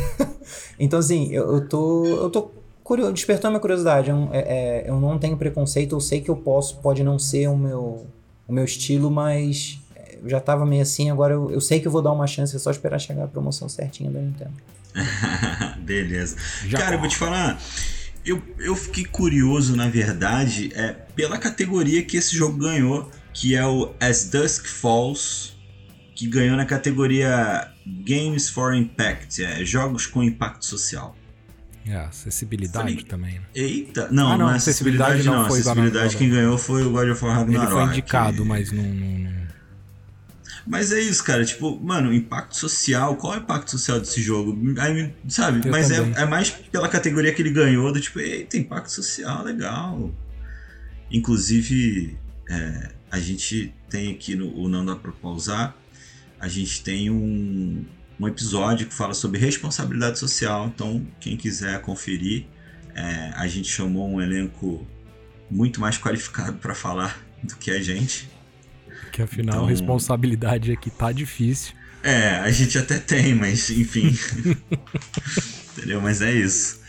então, assim, eu, eu tô. Eu tô curioso, despertando minha curiosidade. Eu, é, é, eu não tenho preconceito, eu sei que eu posso, pode não ser o meu, o meu estilo, mas eu já tava meio assim, agora eu, eu sei que eu vou dar uma chance, é só esperar chegar a promoção certinha da Nintendo. Beleza. Já Cara, eu vou te falar. Eu, eu fiquei curioso, na verdade, é, pela categoria que esse jogo ganhou, que é o As Dusk Falls, que ganhou na categoria Games for Impact, é, jogos com impacto social. É, acessibilidade Falei, também. Né? Eita, não, ah, não, não é acessibilidade, acessibilidade não. não. Acessibilidade quem ganhou foi o God of War Ragnarok. Ele foi indicado, mas não, não, mas é isso, cara. Tipo, mano, impacto social. Qual é o impacto social desse jogo? Aí, sabe? Eu Mas é, é, mais pela categoria que ele ganhou, do tipo, eita, impacto social, legal. Inclusive, é, a gente tem aqui no o Não Dá Pra Pausar, a gente tem um, um episódio que fala sobre responsabilidade social. Então, quem quiser conferir, é, a gente chamou um elenco muito mais qualificado para falar do que a gente. Que afinal então... a responsabilidade aqui tá difícil. É, a gente até tem, mas enfim. Entendeu? Mas é isso.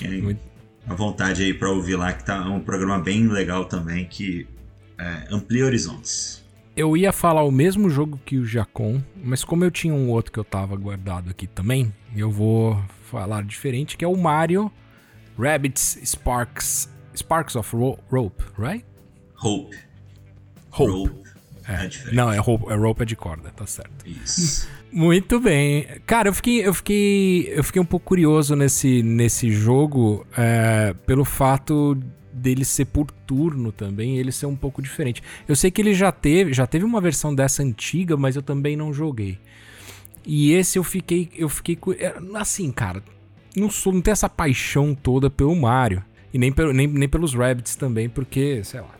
Muito... A vontade aí pra ouvir lá, que tá um programa bem legal também, que é, amplia horizontes. Eu ia falar o mesmo jogo que o Jacon, mas como eu tinha um outro que eu tava guardado aqui também, eu vou falar diferente, que é o Mario Rabbits Sparks Sparks of Ro Rope, right? Hope. Hope. Rope. É, é não, é roupa, é roupa de corda, tá certo. Isso. Muito bem. Cara, eu fiquei, eu fiquei, eu fiquei um pouco curioso nesse, nesse jogo é, pelo fato dele ser por turno também, ele ser um pouco diferente. Eu sei que ele já teve, já teve uma versão dessa antiga, mas eu também não joguei. E esse eu fiquei. Eu fiquei. é, Assim, cara. Não, sou, não tenho essa paixão toda pelo Mario. E nem, pelo, nem, nem pelos Rabbits também, porque, sei lá,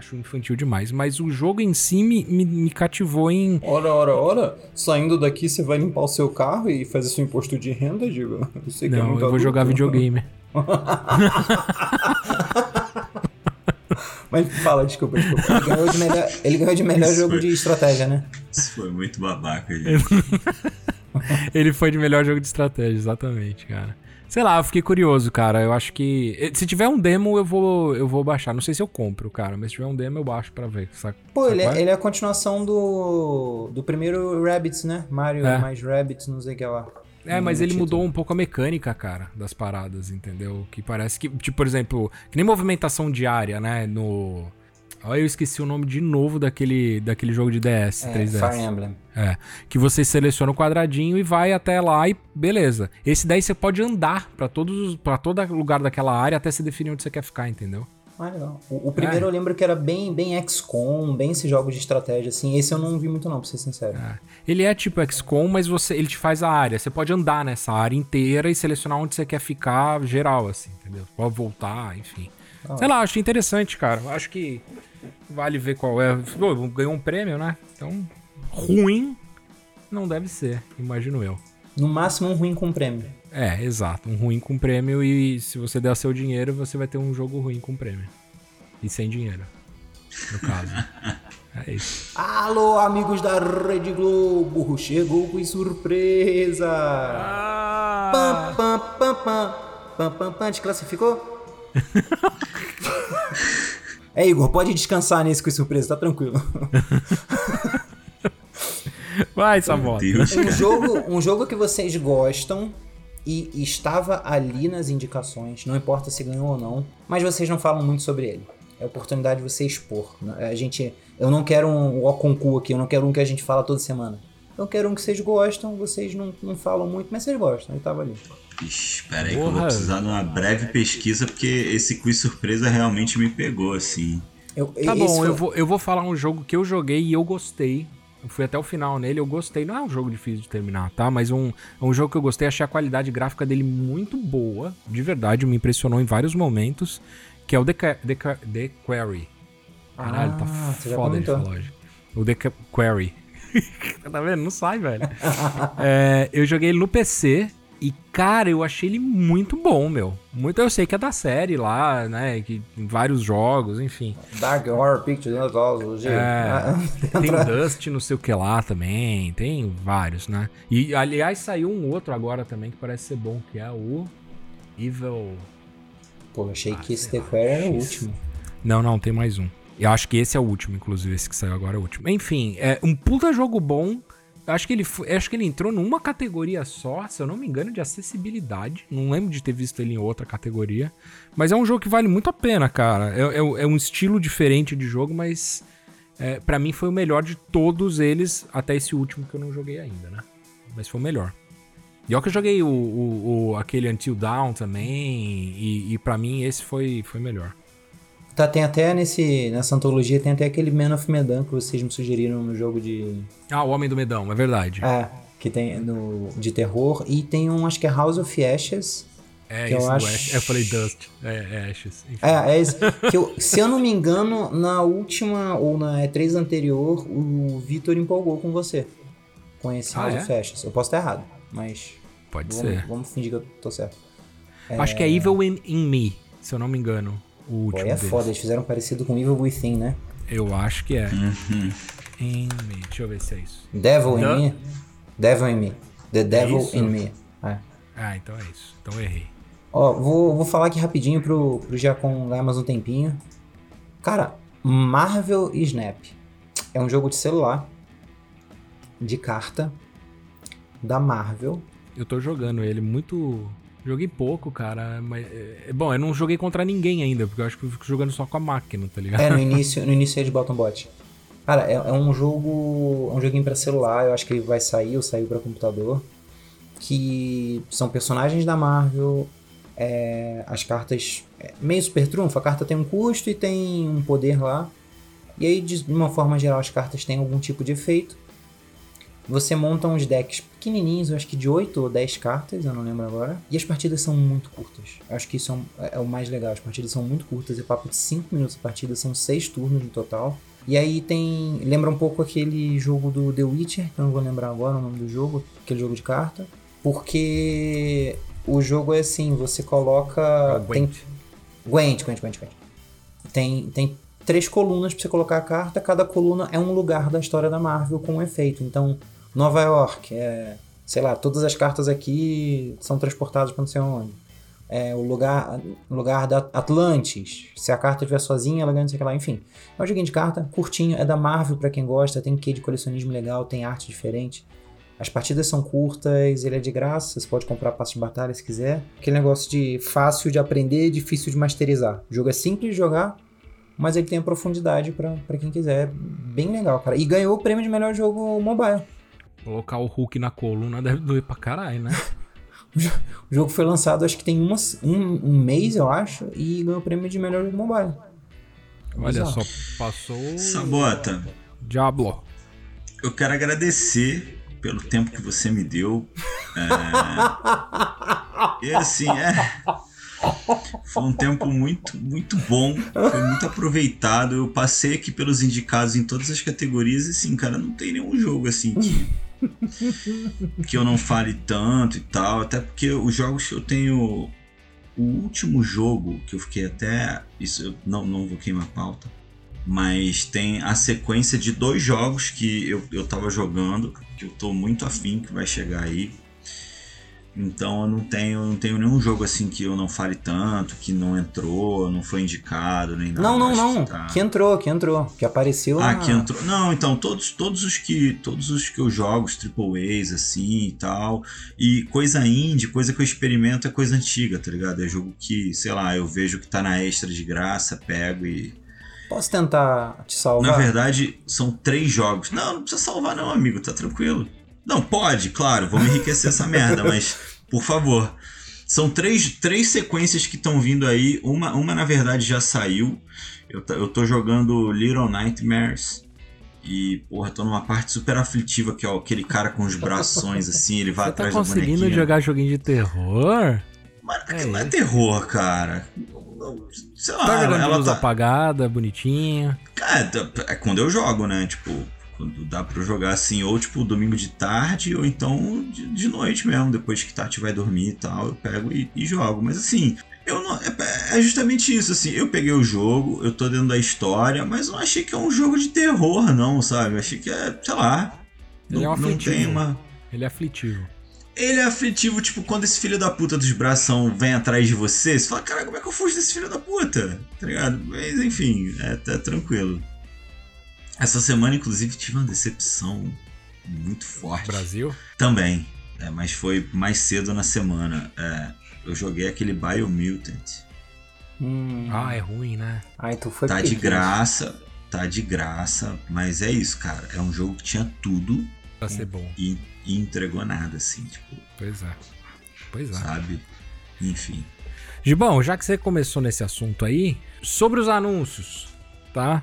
acho infantil demais. Mas o jogo em si me, me, me cativou em. Ora, ora, ora, saindo daqui você vai limpar o seu carro e fazer seu imposto de renda, digo? Eu sei que é Não, muito eu vou adulto. jogar videogame. Mas fala, desculpa, desculpa. Ele ganhou de melhor, ele ganhou de melhor jogo foi. de estratégia, né? Isso foi muito babaca, gente. Ele foi de melhor jogo de estratégia, exatamente, cara. Sei lá, eu fiquei curioso, cara. Eu acho que. eh, Se tiver um demo, eu vou, eu vou baixar. Não sei se eu compro, cara, mas se tiver um demo, eu baixo pra ver. Saca? Pô, ele Saca? é, ele é a continuação do, do primeiro Rabbids, né? Mario É. mais Rabbids, não sei o que lá. É, mas ele título. mudou um pouco a mecânica, cara, das paradas, entendeu? Que parece que, tipo, por exemplo, que nem movimentação diária, né? No. Olha, eu esqueci o nome de novo daquele, daquele jogo de DS, É, 3DS. Fire Emblem. É, que você seleciona o quadradinho e vai até lá e beleza. Esse daí você pode andar pra todos para todo lugar daquela área até você definir onde você quer ficar, entendeu? Ah, legal. O, o primeiro É. eu lembro que era bem, bem XCOM, bem esses jogos de estratégia, assim. Esse eu não vi muito não, pra ser sincero. É. Ele é tipo XCOM, mas você ele te faz a área. Você pode andar nessa área inteira e selecionar onde você quer ficar geral, assim, entendeu? Pode voltar, enfim. Ah. Sei lá, achei interessante, cara. Acho que vale ver qual é. Pô, ganhou um prêmio, né? Então, ruim não deve ser, imagino eu. No máximo um ruim com prêmio. É, exato. Um ruim com prêmio e se você der seu dinheiro, você vai ter um jogo ruim com prêmio. E sem dinheiro, no caso. é isso. Alô, amigos da Rede Globo, chegou com surpresa! Pam, pam, pam, pam, pam, pam, pam, desclassificou? é, Igor, pode descansar nesse com surpresa, tá tranquilo. Vai, Samota. Deus, Um jogo, um jogo que vocês gostam e estava ali nas indicações, não importa se ganhou ou não, mas vocês não falam muito sobre ele. É a oportunidade de você expor. A gente, eu não quero um o concurso aqui, eu não quero um que a gente fala toda semana. Eu quero um que vocês gostam, vocês não, não falam muito, mas vocês gostam. Ele tava ali. Espera aí que eu vou precisar de uma breve pesquisa, porque esse quiz surpresa realmente me pegou, assim. Eu, Tá bom, foi- eu vou, eu vou falar um jogo que eu joguei e eu gostei. Eu fui até o final nele, eu gostei. Não é um jogo difícil de terminar, tá? Mas um, é um jogo que eu gostei, achei a qualidade gráfica dele muito boa. De verdade, me impressionou em vários momentos. Que é o The, The, The Quarry. Caralho, tá Ah, já foda de comentou. falar hoje. O The Quarry. tá vendo? Não sai, velho. É, eu joguei ele no PC e, cara, eu achei ele muito bom, meu. Muito, eu sei que é da série lá, né? Que tem vários jogos, enfim. Dark Horror Pictures, né, G. É, Tem Dust, não sei o que lá também. Tem vários, né? E, aliás, saiu um outro agora também que parece ser bom, que é o Evil. Pô, eu achei Ah, que esse The Quarry era o último. Não, não, tem mais um. Eu acho que esse é o último, inclusive, esse que saiu agora é o último. Enfim, é um puta jogo bom. Acho que ele, acho que ele entrou numa categoria só, se eu não me engano, de acessibilidade. Não lembro de ter visto ele em outra categoria. Mas é um jogo que vale muito a pena, cara. É, é- é um estilo diferente de jogo, mas é, para mim foi o melhor de todos eles, até esse último que eu não joguei ainda, né? Mas foi o melhor. E olha que eu joguei o, o- o- aquele Until Dawn também, e, e para mim esse foi, foi melhor. Tá, tem até nesse, nessa antologia, tem até aquele Man of Medan que vocês me sugeriram no jogo de. Ah, o Homem do Medão, é verdade. É, que tem no, de terror. E tem um, acho que é House of Ashes. É, que eu isso do acho- Ash. Eu falei Dust. É, é Ashes. Enfim. É, é esse. que eu- se eu não me engano, na última ou na E3 anterior, o Vitor empolgou com você. Com esse Ah, House é? of Ashes. Eu posso estar errado, mas. Pode Vamos, ser. vamos fingir que eu tô certo. Acho que é Evil in, in Me, se eu não me engano. O último. é deles. foda, eles fizeram parecido com Evil Within, né? Eu acho que é. Uhum. In Me. Deixa eu ver se é isso. Devil in. Me. Devil in Me. The Devil isso? in Me. É. Ah, então é isso. Então eu errei. Ó, vou, vou falar aqui rapidinho pro, pro Giacom ganhar mais um tempinho. Cara, Marvel Snap. É um jogo de celular. De carta. Da Marvel. Eu tô jogando ele muito. Joguei pouco, cara. Mas. é- Bom, eu não joguei contra ninguém ainda, porque eu acho que eu fico jogando só com a máquina, tá ligado? É, no início, no início eles botam bot. Cara, é, é um jogo. É um joguinho pra celular, eu acho que ele vai sair ou saiu pra computador. Que são personagens da Marvel. é, as cartas. é meio super trunfo, a carta tem um custo e tem um poder lá. E aí, de uma forma geral, as cartas têm algum tipo de efeito. Você monta uns decks pequenininhos, eu acho que de 8 ou 10 cartas, eu não lembro agora. E as partidas são muito curtas. Eu acho que isso é, um, é, o mais legal. As partidas são muito curtas, é papo de 5 minutos a partida, são 6 turnos no total. E aí tem. Lembra um pouco aquele jogo do The Witcher, que eu não vou lembrar agora o nome do jogo, aquele jogo de carta. Porque o jogo é assim, você coloca. É tem, Gwent. Gwent, Gwent, Gwent, Gwent. Tem, tem três colunas pra você colocar a carta, cada coluna é um lugar da história da Marvel com um efeito. Então, Nova York, é, sei lá, todas as cartas aqui são transportadas pra não sei onde. É, o lugar, lugar da Atlantis. Se a carta estiver sozinha, ela ganha não sei o que lá. Enfim, é um joguinho de carta, curtinho, é da Marvel pra quem gosta, tem quê de colecionismo legal, tem arte diferente. As partidas são curtas, ele é de graça, você pode comprar passo de batalha se quiser. Aquele negócio de fácil de aprender, difícil de masterizar. O jogo é simples de jogar, mas ele tem a profundidade pra quem quiser. Bem legal, cara. E ganhou o prêmio de melhor jogo mobile. Colocar o Hulk na coluna deve doer pra caralho, né? O jogo foi lançado, acho que tem uma, um, um mês, eu acho, e ganhou o prêmio de melhor jogo mobile. Olha Bizarro. só, passou. Sabota, Diablo. eu quero agradecer pelo tempo que você me deu. É... E assim, é. Foi um tempo muito, muito bom. Foi muito aproveitado. Eu passei aqui pelos indicados em todas as categorias e assim, cara, não tem nenhum jogo assim que. que eu não fale tanto e tal. Até porque os jogos que eu tenho. O último jogo que eu fiquei até. Isso eu não, não vou queimar a pauta. Mas tem a sequência de dois jogos que eu, eu tava jogando, que eu tô muito afim que vai chegar aí. Então eu não tenho, não tenho nenhum jogo assim que eu não fale tanto, que não entrou, não foi indicado, nem nada. Não, não, não. que tá- Que entrou, que entrou. Que apareceu Ah, na- que entrou. Não, então, todos, todos os que. Todos os que eu jogo, os Triple A's, assim e tal. E coisa indie, coisa que eu experimento é coisa antiga, tá ligado? É jogo que, sei lá, eu vejo que tá na extra de graça, pego e. Posso tentar te salvar? Na verdade, são três jogos. Não, não precisa salvar, não, amigo, tá tranquilo. Não, pode, claro, vamos enriquecer essa merda, mas, por favor. São três, três sequências que estão vindo aí. Uma, uma, na verdade, já saiu. Eu, tá- eu tô jogando Little Nightmares. E, porra, tô numa parte super aflitiva, que é aquele cara com os braços assim, ele vai Você tá atrás da conseguindo bonequinha. jogar joguinho de terror? Mas É não é terror, cara. Sei lá, Tá ela, jogando ela luz tá... apagada, bonitinha. É, tá- é quando eu jogo, né? Tipo, quando dá pra eu jogar assim, ou tipo domingo de tarde, ou então de, de noite mesmo, depois que Tati vai dormir e tal, eu pego e, e jogo. Mas assim, eu não. É, é justamente isso, assim, eu peguei o jogo, eu tô dentro da história, mas eu não achei que é um jogo de terror, não, sabe? Eu achei que é, sei lá. Ele não, é um não tem uma. Ele é aflitivo. Ele é aflitivo, tipo, quando esse filho da puta dos bração vem atrás de você, você fala, cara, como é que eu fujo desse filho da puta? Tá ligado? Mas enfim, é, tá tranquilo. Essa semana, inclusive, tive uma decepção muito forte. Brasil? Também, é, mas foi mais cedo na semana. É, eu joguei aquele Biomutant. Hum. Ah, é ruim, né? Ai, tu foi Tá de graça, tá de graça, mas é isso, cara. É um jogo que tinha tudo Pra ser bom. e, e entregou nada, assim, tipo, Pois é. Pois é. sabe? Enfim. Gibão, já que você começou nesse assunto aí, sobre os anúncios, tá?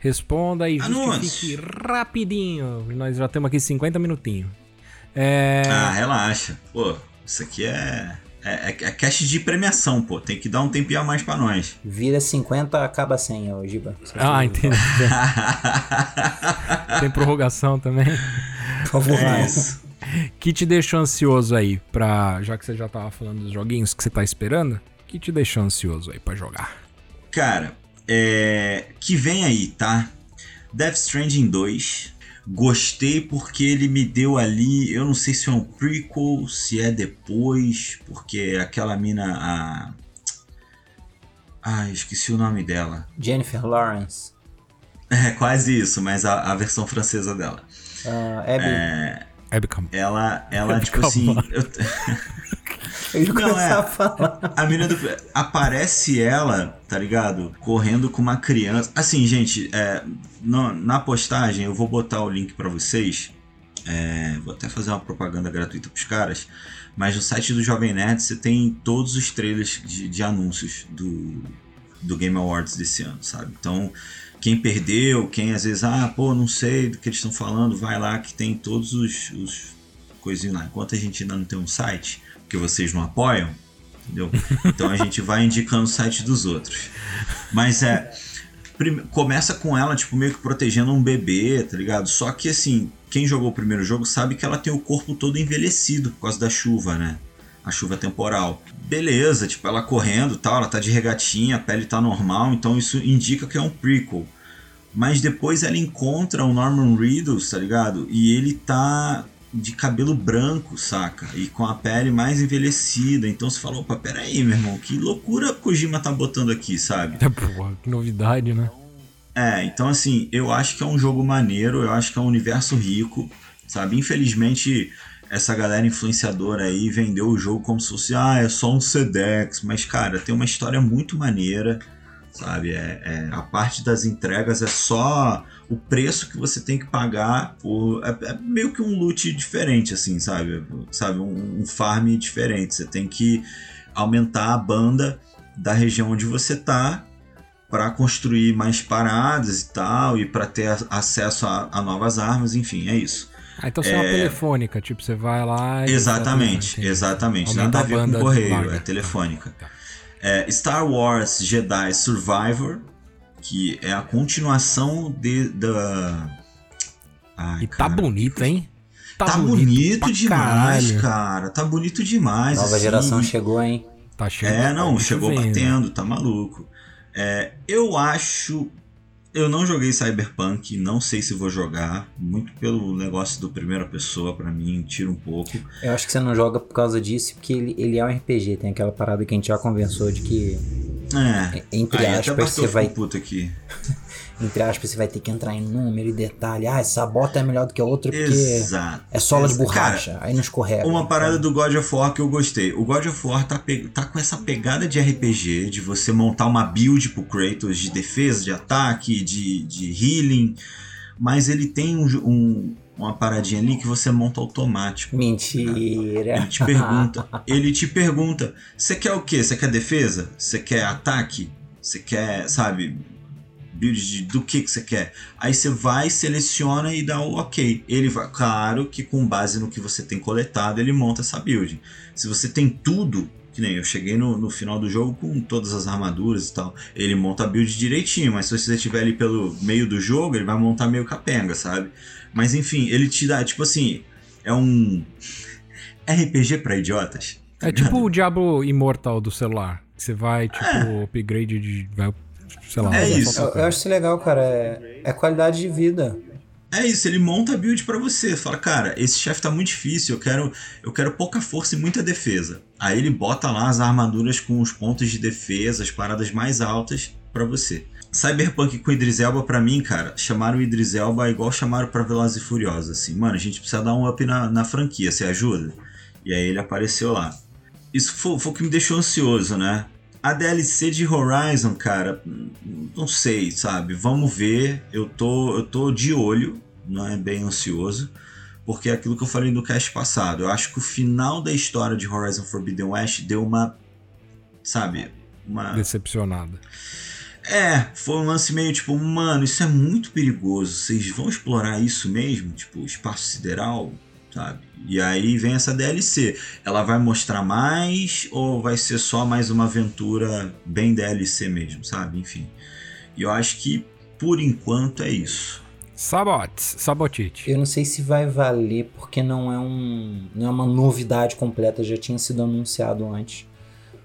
Responda e justifique rapidinho. Nós já temos aqui 50 minutinhos. É. Ah, relaxa. Pô, isso aqui é. É, é, é cast de premiação, pô. Tem que dar um tempinho a mais pra nós. Vira 50, acaba 100, ô Giba. Ah, entendi. Tem prorrogação também. Por favor. É isso. Que te deixou ansioso aí pra. Já que você já tava falando dos joguinhos que você tá esperando, que te deixou ansioso aí pra jogar? Cara, é. Que vem aí, tá? Death Stranding 2. Gostei porque ele me deu ali. Eu não sei se é um prequel, se é depois, porque aquela mina. A. Ai, esqueci o nome dela. Jennifer Lawrence. É quase isso, mas a, a versão francesa dela. ah, Abby. É, Webcam. ela, ela tipo Calma. assim. eu- Ia Não, é. a falar. A menina do. Aparece ela, tá ligado? Correndo com uma criança. Assim, gente, é, no- na postagem eu vou botar o link pra vocês. É, vou até fazer uma propaganda gratuita pros caras. Mas no site do Jovem Nerd você tem todos os trailers de, de anúncios do, do Game Awards desse ano, sabe? Então, quem perdeu, quem às vezes, ah, pô, não sei do que eles estão falando, vai lá que tem todos os, os coisinhos lá. Enquanto a gente ainda não tem um site, que vocês não apoiam, entendeu? Então a gente vai indicando o site dos outros. Mas é. Começa com ela, tipo, meio que protegendo um bebê, tá ligado? Só que assim, quem jogou o primeiro jogo sabe que ela tem o corpo todo envelhecido por causa da chuva, né? A chuva temporal. Beleza, tipo, ela correndo tal, ela tá de regatinha, a pele tá normal, então isso indica que é um prequel. Mas depois ela encontra o Norman Reedus, tá ligado? E ele tá de cabelo branco, saca? E com a pele mais envelhecida. Então você fala, opa, peraí, meu irmão, que loucura Kojima tá botando aqui, sabe? É, pô, que novidade, né? É, então assim, eu acho que é um jogo maneiro, eu acho que é um universo rico, sabe? Infelizmente, essa galera influenciadora aí vendeu o jogo como se fosse, ah, é só um Sedex, mas cara, tem uma história muito maneira sabe? É, é, a parte das entregas é só o preço que você tem que pagar por é, é meio que um loot diferente assim, sabe? Sabe um, um, farm diferente. Você tem que aumentar a banda da região onde você tá para construir mais paradas e tal e para ter acesso a, a, novas armas, enfim, é isso. Ah, então você é uma é. telefônica, tipo, você vai lá e Exatamente, exatamente. Nada a ver com correio, é telefônica. Tá. É Star Wars Jedi Survivor, que é a continuação de, da. Ai, e tá cara, bonito, hein? Tá, tá bonito, bonito demais, caralho. cara. Tá bonito demais. Nova assim. geração chegou, hein? Tá chegando. É, não, chegou batendo, tá maluco. É, eu acho eu não joguei Cyberpunk, não sei se vou jogar, muito pelo negócio do primeira pessoa, para mim, tira um pouco. Eu acho que você não joga por causa disso, porque ele, ele é um RPG, tem aquela parada que a gente já conversou de que. É. Entre Aí, aspas, você vai. Puta aqui. entre aspas, você vai ter que entrar em número e detalhe. Ah, essa bota é melhor do que a outra porque Exato. é sola de borracha, Cara, aí não escorrega. Uma parada do God of War que eu gostei. O God of War tá, tá com essa pegada de RPG, de você montar uma build pro Kratos de defesa, de ataque, de, de healing, mas ele tem um, um uma paradinha ali que você monta automático. Mentira. Ele te pergunta, ele te pergunta, você quer o quê? Você quer defesa? Você quer ataque? Você quer, sabe, build do que, que você quer. Aí você vai, seleciona e dá o ok. Ele vai, claro que com base no que você tem coletado, ele monta essa build. Se você tem tudo, que nem eu cheguei no, no final do jogo com todas as armaduras e tal, ele monta a build direitinho, mas se você estiver ali pelo meio do jogo, ele vai montar meio capenga, sabe? Mas enfim, ele te dá, tipo assim, é um RPG para idiotas. É tipo o Diablo Imortal do celular. Você vai, tipo, é. upgrade de. Vai sei lá. É isso. Eu, eu, acho isso legal, cara. É, é qualidade de vida. É isso, ele monta a build para você. Fala, cara, esse chefe tá muito difícil, eu quero, eu quero pouca força e muita defesa. Aí ele bota lá as armaduras com os pontos de defesa, as paradas mais altas para você. Cyberpunk com Idris Elba, pra mim, cara, chamaram o Idris Elba igual chamaram pra Velozes e Furiosos, assim. Mano, a gente precisa dar um up na, na franquia, você ajuda? E aí ele apareceu lá. Isso foi, foi o que me deixou ansioso, né? A DLC de Horizon, cara, não sei, sabe? Vamos ver. Eu tô, eu tô de olho, não é bem ansioso, porque é aquilo que eu falei no cast passado. Eu acho que o final da história de Horizon Forbidden West deu uma, sabe, uma decepcionada. É, foi um lance meio tipo, mano, isso é muito perigoso. Vocês vão explorar isso mesmo? Tipo, espaço sideral? Sabe? E aí vem essa DLC. Ela vai mostrar mais ou vai ser só mais uma aventura bem DLC mesmo, sabe? Enfim. E eu acho que por enquanto é isso. Sabotes, sabotite. Eu não sei se vai valer porque não é um não é uma novidade completa, já tinha sido anunciado antes.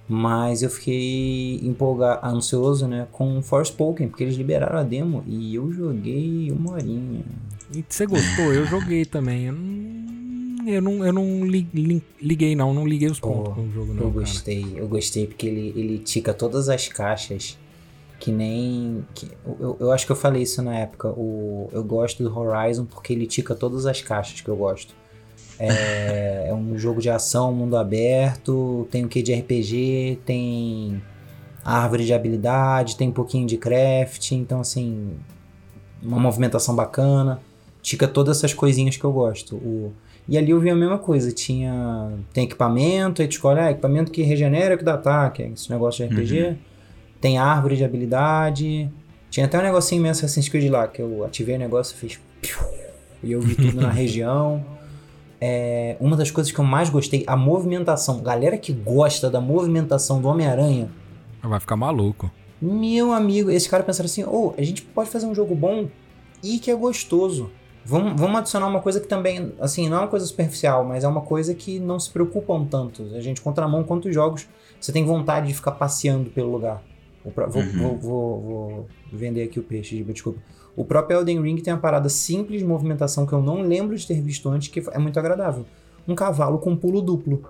Mas eu fiquei empolgado, ansioso, né, com Forspoken, porque eles liberaram a demo e eu joguei uma horinha. E você gostou? Eu joguei também. Eu não eu não, eu não li, li, liguei, não. Não liguei os pontos oh, com o jogo, não. Eu gostei, cara. eu gostei, porque ele, ele tica todas as caixas. Que nem. Que, eu, eu acho que eu falei isso na época. O, eu gosto do Horizon porque ele tica todas as caixas que eu gosto. É, é um jogo de ação, mundo aberto, tem o que de RPG, tem árvore de habilidade, tem um pouquinho de craft, então assim, uma movimentação bacana, tica todas essas coisinhas que eu gosto. O, e ali eu vi a mesma coisa, tinha tem equipamento, aí tu escolhe, ah, equipamento que regenera, que dá ataque, esse negócio de RPG. Uhum. tem árvore de habilidade. Tinha até um negocinho mesmo Assassin's Creed lá, que eu ativei o negócio e fiz. E eu vi tudo na região. É, uma das coisas que eu mais gostei, a movimentação. Galera que gosta da movimentação do Homem-Aranha. Vai ficar maluco. Meu amigo, esse cara pensaram assim: oh, a gente pode fazer um jogo bom e que é gostoso. Vamos, vamos adicionar uma coisa que também, assim, não é uma coisa superficial, mas é uma coisa que não se preocupam tanto. A gente contramão quantos jogos você tem vontade de ficar passeando pelo lugar. Vou, uhum. vou, vou, vou, vender aqui o peixe, desculpa. O próprio Elden Ring tem uma parada simples de movimentação que eu não lembro de ter visto antes, que é muito agradável. Um cavalo com pulo duplo.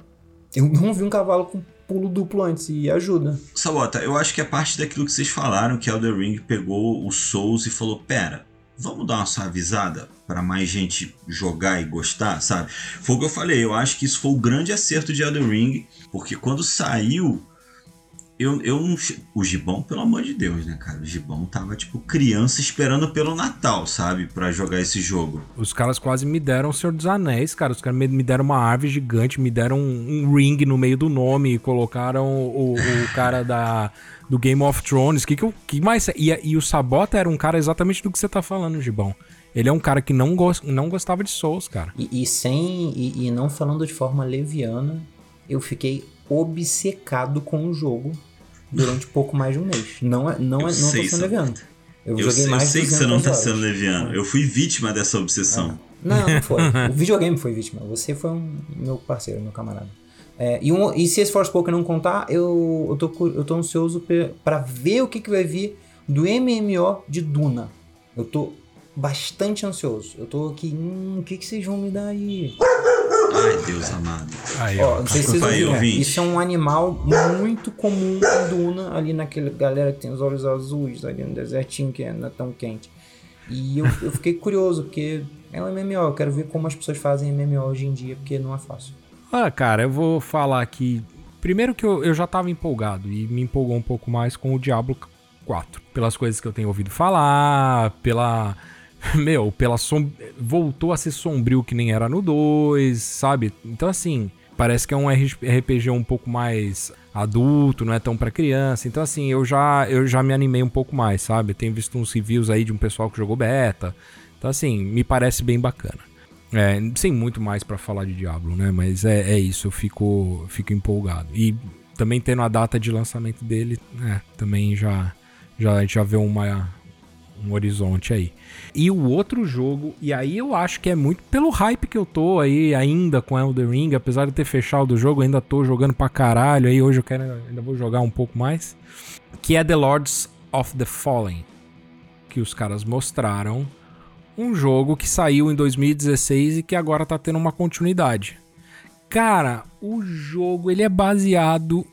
Eu não vi um cavalo com pulo duplo antes e ajuda. Sabota, eu acho que é parte daquilo que vocês falaram, que Elden Ring pegou o Souls e falou, pera, vamos dar uma suavizada para mais gente jogar e gostar, sabe? Foi o que eu falei, eu acho que isso foi o grande acerto de Elden Ring, porque quando saiu eu, eu. O Gibão, pelo amor de Deus, né, cara? O Gibão tava, tipo, criança esperando pelo Natal, sabe? para jogar esse jogo. Os caras quase me deram o Senhor dos Anéis, cara. Os caras me, deram uma árvore gigante, me deram um, um ring no meio do nome, colocaram o, o cara da, do Game of Thrones. Que, que, que mais. E, e o Sabota era um cara exatamente do que você tá falando, Gibão. Ele é um cara que não, go não gostava de Souls, cara. E, e sem. E, e não falando de forma leviana, eu fiquei obcecado com o jogo durante pouco mais de um mês. Não, é, não, é, não sei, tô sendo leviano. Eu, eu joguei sei, mais Eu sei que você não tá sendo leviano. Eu fui vítima dessa obsessão. Ah. Não, não foi. o videogame foi vítima. Você foi um meu parceiro, meu camarada. É, e, um, e se esse Forspoken não contar, eu, eu, tô, eu tô ansioso para ver o que, que vai vir do MMO de Duna. Eu tô bastante ansioso. Eu tô aqui, hum, o que, que vocês vão me dar aí? Ai, Deus amado. Aí, ó. não sei se vocês ouviram. Isso é um animal muito comum em Duna, ali naquele galera que tem os olhos azuis, ali no desertinho que não é tão quente. E eu, eu fiquei curioso, porque é um MMO. Eu quero ver como as pessoas fazem MMO hoje em dia, porque não é fácil. Ah, cara, eu vou falar aqui. Primeiro que eu, eu já tava empolgado e me empolgou um pouco mais com o Diablo 4. Pelas coisas que eu tenho ouvido falar, pela meu, pela som... voltou a ser sombrio que nem era no 2, sabe? Então assim, parece que é um RPG um pouco mais adulto, não é tão para criança. Então assim, eu já eu já me animei um pouco mais, sabe? Tenho visto uns reviews aí de um pessoal que jogou beta. Então assim, me parece bem bacana. É, sem muito mais para falar de Diablo, né? Mas é, é isso, eu fico, fico empolgado. E também tendo a data de lançamento dele, né? Também já já já vê uma um horizonte aí. E o outro jogo, e aí eu acho que é muito pelo hype que eu tô aí ainda com Elden Ring, apesar de ter fechado o jogo, ainda tô jogando pra caralho, aí hoje eu quero, ainda vou jogar um pouco mais, que é The Lords of the Fallen, que os caras mostraram um jogo que saiu em 2016 e que agora tá tendo uma continuidade. Cara, o jogo ele é baseado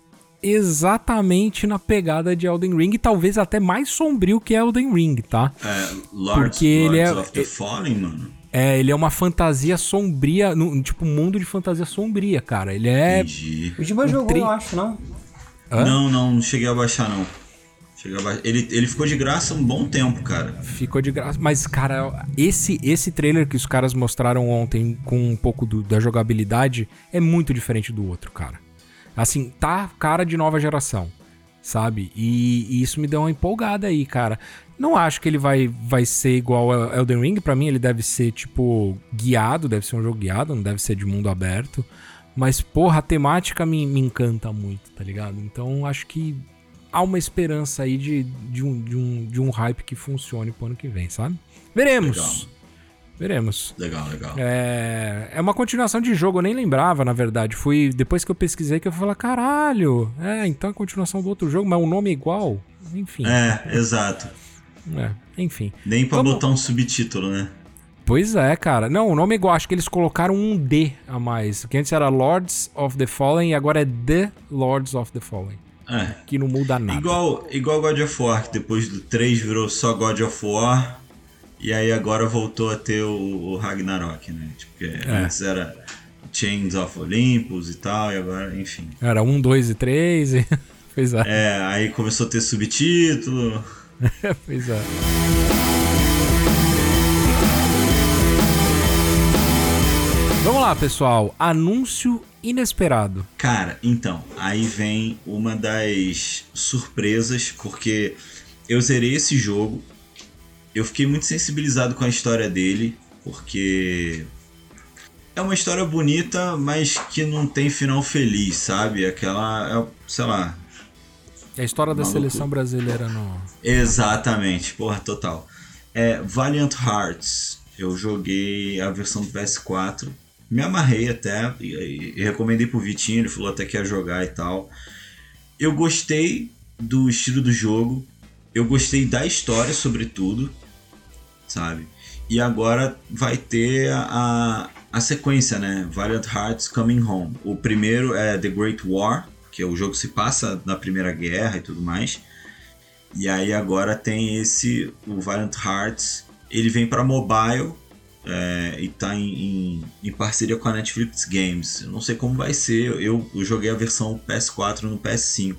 exatamente na pegada de Elden Ring, talvez até mais sombrio que Elden Ring, tá? É, Lords, Porque ele é of the Fallen, mano. É, ele é uma fantasia sombria, no, tipo, mundo de fantasia sombria, cara. Ele é. Entendi. O Diba um jogou, tri... eu acho, não? Hã? Não, não, não cheguei a baixar, não. Ele, ele ficou de graça um bom tempo, cara. Ficou de graça. Mas, cara, esse, esse trailer que os caras mostraram ontem com um pouco do, da jogabilidade é muito diferente do outro, cara. Assim, tá cara de nova geração, sabe? E, e, isso me deu uma empolgada aí, cara. Não acho que ele vai, vai ser igual ao Elden Ring. Pra mim, ele deve ser, tipo, guiado. Deve ser um jogo guiado, não deve ser de mundo aberto. Mas, porra, a temática me, me encanta muito, tá ligado? Então, acho que há uma esperança aí de, de, um, de, um, de um hype que funcione pro ano que vem, sabe? Veremos. Legal. Veremos. Legal, legal. É, é uma continuação de jogo, eu nem lembrava, na verdade. Fui depois que eu pesquisei que eu falei, caralho, é, então é a continuação do outro jogo, mas o nome é igual. Enfim. É, exato. É, enfim. Nem pra Vamos... botar um subtítulo, né? Pois é, cara. Não, o nome é igual. Acho que eles colocaram um D a mais. Que antes era Lords of the Fallen e agora é The Lords of the Fallen. É. Que não muda nada. Igual, igual God of War, que depois do 3 virou só God of War. E aí agora voltou a ter o, o Ragnarok, né? Tipo, que é. antes era Chains of Olympus e tal, e agora, enfim. Era um, dois e três e. pois é. É, aí começou a ter subtítulo. pois é. Vamos lá, pessoal. Anúncio inesperado? Cara, então, aí vem uma das surpresas, porque eu zerei esse jogo, eu fiquei muito sensibilizado com a história dele, porque é uma história bonita, mas que não tem final feliz, sabe? Aquela, é, sei lá. É a história da seleção brasileira no. Exatamente, porra, total. É Valiant Hearts. Eu joguei a versão do PS4. Me amarrei até e, e recomendei pro Vitinho, ele falou até que ia jogar e tal. Eu gostei do estilo do jogo. Eu gostei da história, sobretudo, sabe? E agora vai ter a, a sequência, né? Valiant Hearts Coming Home. O primeiro é The Great War, que é o jogo que se passa na Primeira Guerra e tudo mais. E aí agora tem esse, o Valiant Hearts. Ele vem para mobile é, e tá em, em, em, parceria com a Netflix Games. Eu não sei como vai ser, eu, eu joguei a versão PS4 no PS5.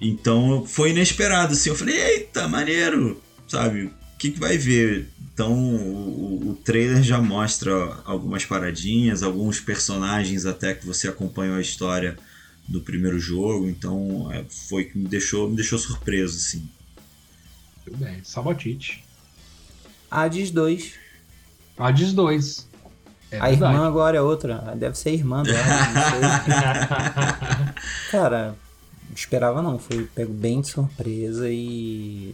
Então foi inesperado, assim. Eu falei, eita, maneiro! Sabe? O que, que vai ver? Então o, o, trailer já mostra algumas paradinhas, alguns personagens até que você acompanhou a história do primeiro jogo, então é, foi que me deixou, me deixou surpreso, assim. Tudo bem, Sabotite. Hades 2. Hades 2. É a verdade. irmã agora é outra. Deve ser irmã dela. Cara, não esperava não. Foi pego bem de surpresa e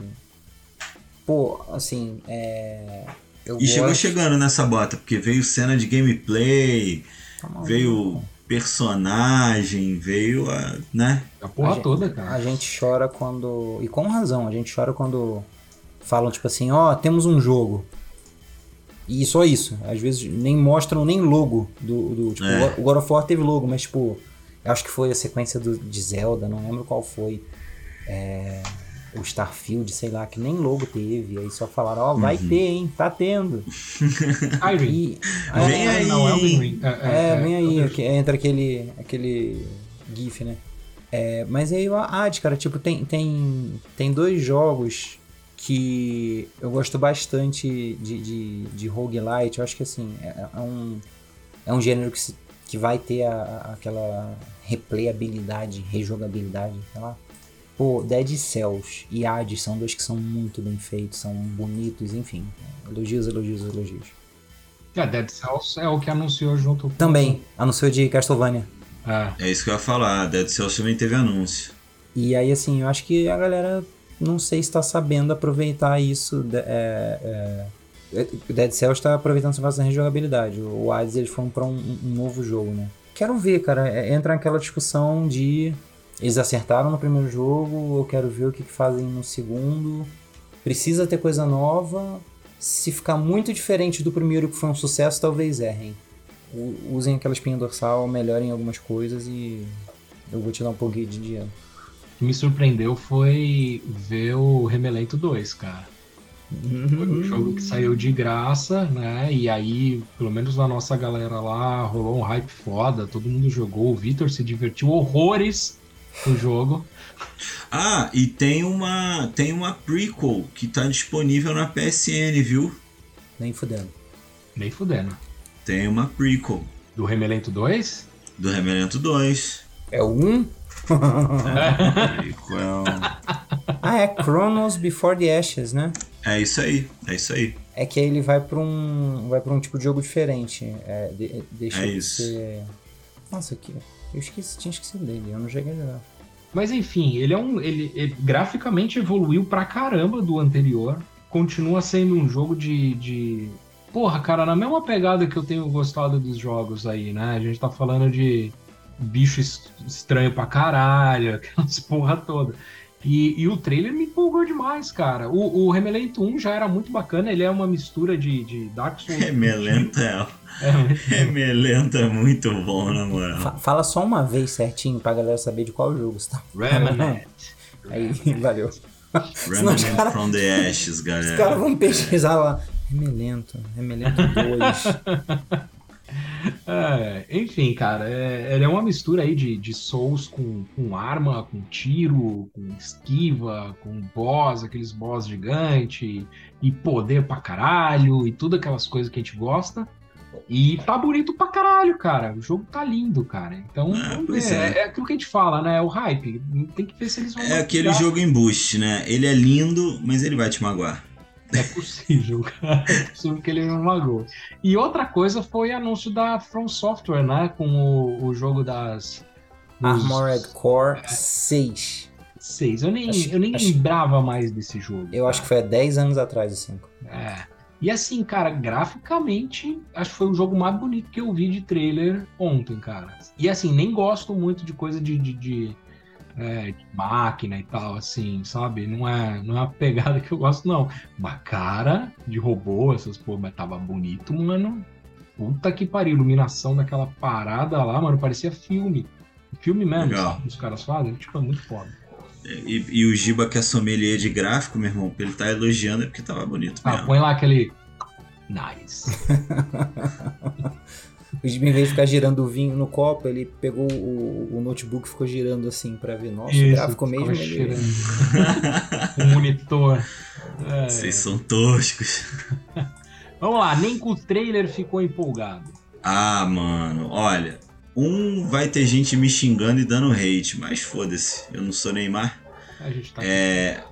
pô, assim, é. Eu e gosto... chegou chegando nessa bota, porque veio cena de gameplay, tá veio personagem, veio a. né? A porra a toda, cara. A gente chora quando. E com razão, a gente chora quando falam, tipo assim, ó, oh, temos um jogo. E só isso. Às vezes nem mostram nem logo do. do tipo, é. o God of War teve logo, mas tipo. Eu acho que foi a sequência do, de Zelda, não lembro qual foi. É o Starfield, sei lá, que nem logo teve. Aí só falaram, ó, oh, vai uhum. ter, hein? Tá tendo. Irene. É, vem aí. Não, é, é, é, vem aí. Que, entra aquele, aquele GIF, né? É, mas aí o Ad, cara, tipo, tem, tem, tem dois jogos que eu gosto bastante de, de, de roguelite. Eu acho que assim, é, é um, é um gênero que, se, que vai ter a, a, aquela replayabilidade, rejogabilidade, sei lá. Pô, Dead Cells e Hades são dois que são muito bem feitos, são bonitos, enfim. Elogios, elogios, elogios. É, Dead Cells é o que anunciou junto com... Também, anunciou de Castlevania. É. é isso que eu ia falar, Dead Cells também teve anúncio. E aí, assim, eu acho que a galera, não sei se está sabendo aproveitar isso. É, é, Dead Cells está aproveitando essa bastante rejogabilidade. O Hades, eles foram para um, um, novo jogo, né? Quero ver, cara, é, entra naquela discussão de eles acertaram no primeiro jogo, eu quero ver o que, que fazem no segundo. Precisa ter coisa nova. Se ficar muito diferente do primeiro, que foi um sucesso, talvez errem. Usem aquela espinha dorsal, melhorem algumas coisas e eu vou te dar um pouquinho de dinheiro. O que me surpreendeu foi ver o Remelento 2, cara. Foi um jogo que saiu de graça, né? E aí, pelo menos na nossa galera lá, rolou um hype foda, todo mundo jogou, o Victor se divertiu horrores o jogo. Ah, e tem uma tem uma prequel que tá disponível na PSN, viu? Nem fudendo. Nem fudendo. Tem uma prequel. Do Remelento 2? Do Remelento 2. É o 1? Prequel. ah, é Chronos Before the Ashes, né? É isso aí, é isso aí. É que aí ele vai pra um. vai para um tipo de jogo diferente. É, de, deixa é isso. Ser... Nossa, aqui. Eu esqueci, tinha esquecido dele, eu não cheguei a jogar. Mas enfim, ele é um. Ele, ele, graficamente evoluiu pra caramba do anterior. Continua sendo um jogo de, de. Porra, cara, na mesma pegada que eu tenho gostado dos jogos aí, né? A gente tá falando de bicho estranho pra caralho, aquelas porra toda. E, e, o trailer me empolgou demais, cara. O, o Remelento 1 já era muito bacana, ele é uma mistura de, de Dark Souls. Remelento é. é Remelento é muito bom, na moral. Fala só uma vez certinho pra galera saber de qual jogo você tá. Remelent. Aí, valeu. Remnant cara, from the Ashes, galera. Os caras vão pesquisar lá. Remelento, Remelento 2. É, enfim, cara, é, ele é uma mistura aí de, de Souls com, com arma, com tiro, com esquiva, com boss, aqueles boss gigante, e poder pra caralho, e tudo aquelas coisas que a gente gosta. E tá bonito pra caralho, cara. O jogo tá lindo, cara. Então, É, ver. é. É. é aquilo que a gente fala, né? É o hype. Tem que ver se eles vão. É aquele jogo em boost, né? Ele é lindo, mas ele vai te magoar. É possível, cara. É possível que ele não magou. E outra coisa foi anúncio da From Software, né? Com o, o jogo das. dos Armored Core 6. Seis. Eu nem, Acho- eu nem acho- lembrava mais desse jogo. Eu acho que foi há 10 anos atrás 5. É. E assim, cara, graficamente, acho que foi o jogo mais bonito que eu vi de trailer ontem, cara. E assim, nem gosto muito de coisa de, de, de, é, de máquina e tal, assim, sabe? Não é, não é a pegada que eu gosto, não. Uma cara de robô, essas porra, mas tava bonito, mano. Puta que pariu, iluminação daquela parada lá, mano, parecia filme. Filme mesmo, Legal. Os caras fazem, tipo, é muito foda. E, e o Giba, que é sommelier de gráfico, meu irmão, ele tá elogiando é porque tava bonito Ah, mesmo. põe lá aquele. Nice. O Jimmy, em vez de ficar girando o vinho no copo, ele pegou o, o notebook e ficou girando assim pra ver. Nossa, o Isso, gráfico mesmo. Ele... o monitor. É. Vocês são toscos. Vamos lá, nem com o trailer ficou empolgado. Ah, mano, olha. Um vai ter gente me xingando e dando hate, mas foda-se, eu não sou Neymar. A gente tá É.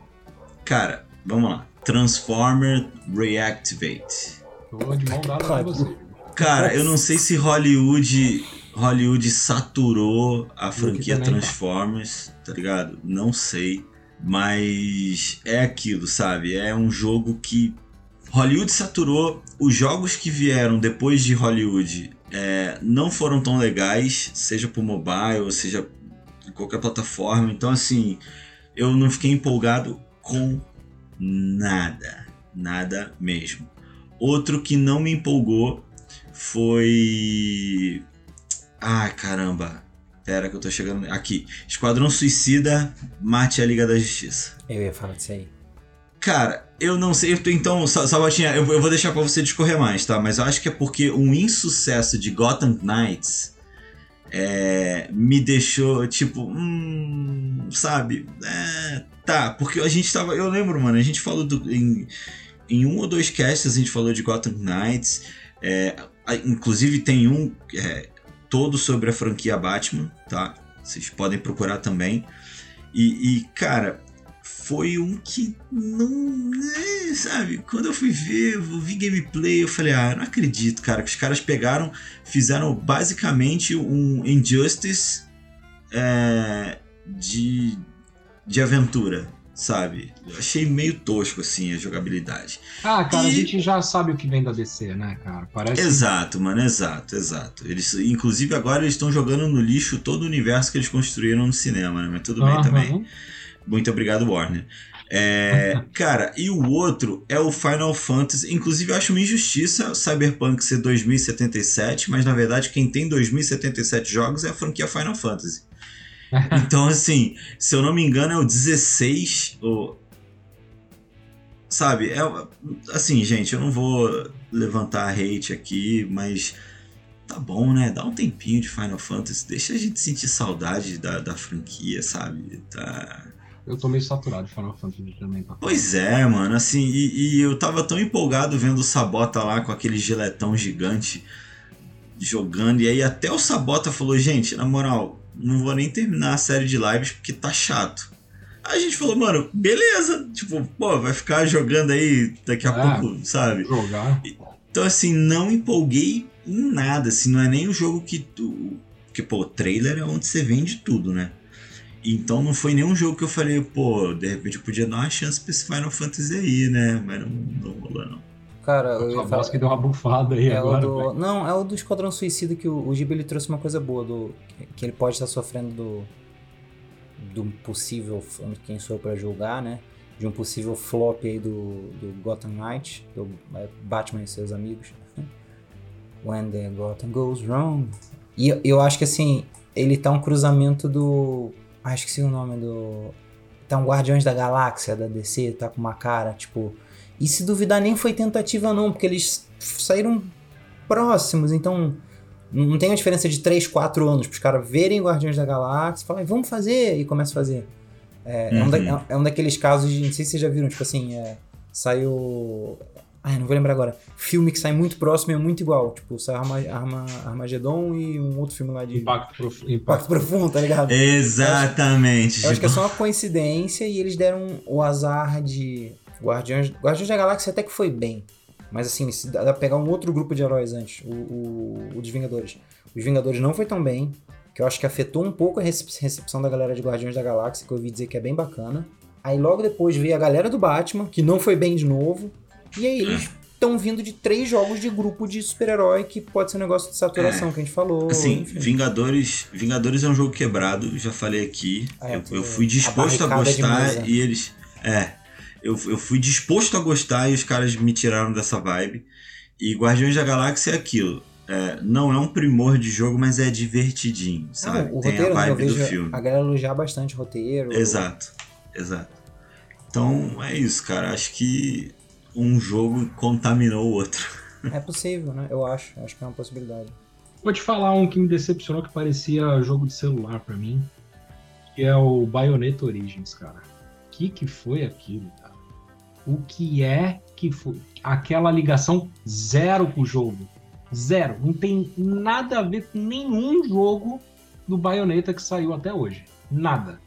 Cara, vamos lá. Transformer Reactivate. Tô de mão dada com você. Cara, eu não sei se Hollywood Hollywood saturou a franquia. Transformers, tá ligado? Não sei, mas é aquilo, sabe? É um jogo que Hollywood saturou. Os jogos que vieram depois de Hollywood é, não foram tão legais, seja por mobile, seja em qualquer plataforma. Então, assim, eu não fiquei empolgado com nada, nada mesmo. Outro que não me empolgou foi. Ai caramba. Pera que eu tô chegando. Aqui. Esquadrão Suicida mate a Liga da Justiça. Eu ia falar disso aí. Cara, eu não sei. eu tô- Então, Sa- Salvatinha, eu, eu vou deixar pra você discorrer mais, tá? Mas eu acho que é porque um insucesso de Gotham Knights é, me deixou, tipo, hum, sabe? É, tá, porque a gente tava. Eu lembro, mano, a gente falou do, em, em um ou dois casts, a gente falou de Gotham Knights. é, inclusive tem um é, todo sobre a franquia Batman, tá? Vocês podem procurar também. E, e, cara, foi um que não. é, sabe? Quando eu fui ver, eu vi gameplay, eu falei, ah, não acredito, cara, que os caras pegaram, fizeram basicamente um Injustice é, de, de aventura, sabe? Eu achei meio tosco, assim, a jogabilidade. Ah, cara, a E- gente já sabe o que vem da DC, né, cara? Parece. Exato, mano, exato, exato. Eles, inclusive, agora eles estão jogando no lixo todo o universo que eles construíram no cinema, né? Mas tudo bem Aham. também. Muito obrigado, Warner. É, cara, e o outro é o Final Fantasy. Inclusive, eu acho uma injustiça o Cyberpunk ser 2077, mas na verdade quem tem 2077 jogos é a franquia Final Fantasy. Então, assim, se eu não me engano, é o 16. O... Sabe? É, assim, gente, eu não vou levantar hate aqui, mas tá bom, né? Dá um tempinho de Final Fantasy, deixa a gente sentir saudade da, da franquia, sabe? Tá. Eu tô meio saturado de Final Fantasy também. Tá? Pois é, mano, assim, e, e eu tava tão empolgado vendo o Sabota lá com aquele giletão gigante jogando, e aí até o Sabota falou, gente, na moral, não vou nem terminar a série de lives porque tá chato. Aí a gente falou, mano, beleza, tipo, pô, vai ficar jogando aí daqui a É. pouco, sabe? Jogar. Então, assim, não empolguei em nada, assim, não é nem o jogo que tu... Porque, pô, trailer é onde você vende tudo, né? Então não foi nenhum jogo que eu falei, pô, de repente eu podia dar uma chance pra esse Final Fantasy aí, né? Mas não, não rolou, não. Cara, eu ia falar. que deu uma bufada aí É agora. do... Não, é o do Esquadrão Suicida que o, o Giba ele trouxe uma coisa boa do que ele pode estar sofrendo do do possível quem sou eu pra julgar, né? De um possível flop aí do, do Gotham Knight, do é, Batman e seus amigos. When the Gotham goes wrong. E eu, acho que assim, ele tá um cruzamento do. Ah, esqueci o nome do. Tá um Guardiões da Galáxia da DC, tá com uma cara, tipo. E se duvidar, nem foi tentativa, não, porque eles saíram próximos, então. Não tem uma diferença de 3, 4 anos pros caras verem Guardiões da Galáxia e falarem, vamos fazer, e começa a fazer. É, é um da- Uhum. é um daqueles casos de. Não sei se vocês já viram, tipo assim, é, saiu. Ai, não vou lembrar agora. Filme que sai muito próximo e é muito igual. Tipo, sai Arma, Arma, Armagedon e um outro filme lá de. Impacto, prof... Impacto Impacto. Profundo, tá ligado? Exatamente. Eu acho que é só uma coincidência e eles deram o azar de. Guardiões, Guardiões da Galáxia até que foi bem. Mas assim, se dá pra pegar um outro grupo de heróis antes, o, o, o dos Vingadores. Os Vingadores não foi tão bem, que eu acho que afetou um pouco a recep- recepção da galera de Guardiões da Galáxia, que eu ouvi dizer que é bem bacana. Aí logo depois veio a galera do Batman, que não foi bem de novo. E aí eles estão vindo de três jogos de grupo de super-herói, que pode ser um negócio de saturação que a gente falou. Assim, enfim. Vingadores, Vingadores é um jogo quebrado, já falei aqui. É, eu, eu fui a disposto a, barricada de gostar e eles. É. Eu, eu fui disposto a gostar e os caras me tiraram dessa vibe. E Guardiões da Galáxia é aquilo. é, não é um primor de jogo, mas é divertidinho, sabe? Não, o Tem roteiro, a né, eu vibe do filme. a galera elogiar bastante o roteiro. Exato, exato. Então é isso, cara. Acho que um jogo contaminou o outro. É possível, né? Eu acho. Acho que é uma possibilidade. Vou te falar um que me decepcionou que parecia jogo de celular pra mim, que é o Bayonetta Origins, cara. O que que foi aquilo, cara? O que é que foi? Aquela ligação zero com o jogo. Zero. Não tem nada a ver com nenhum jogo do Bayonetta que saiu até hoje. Nada.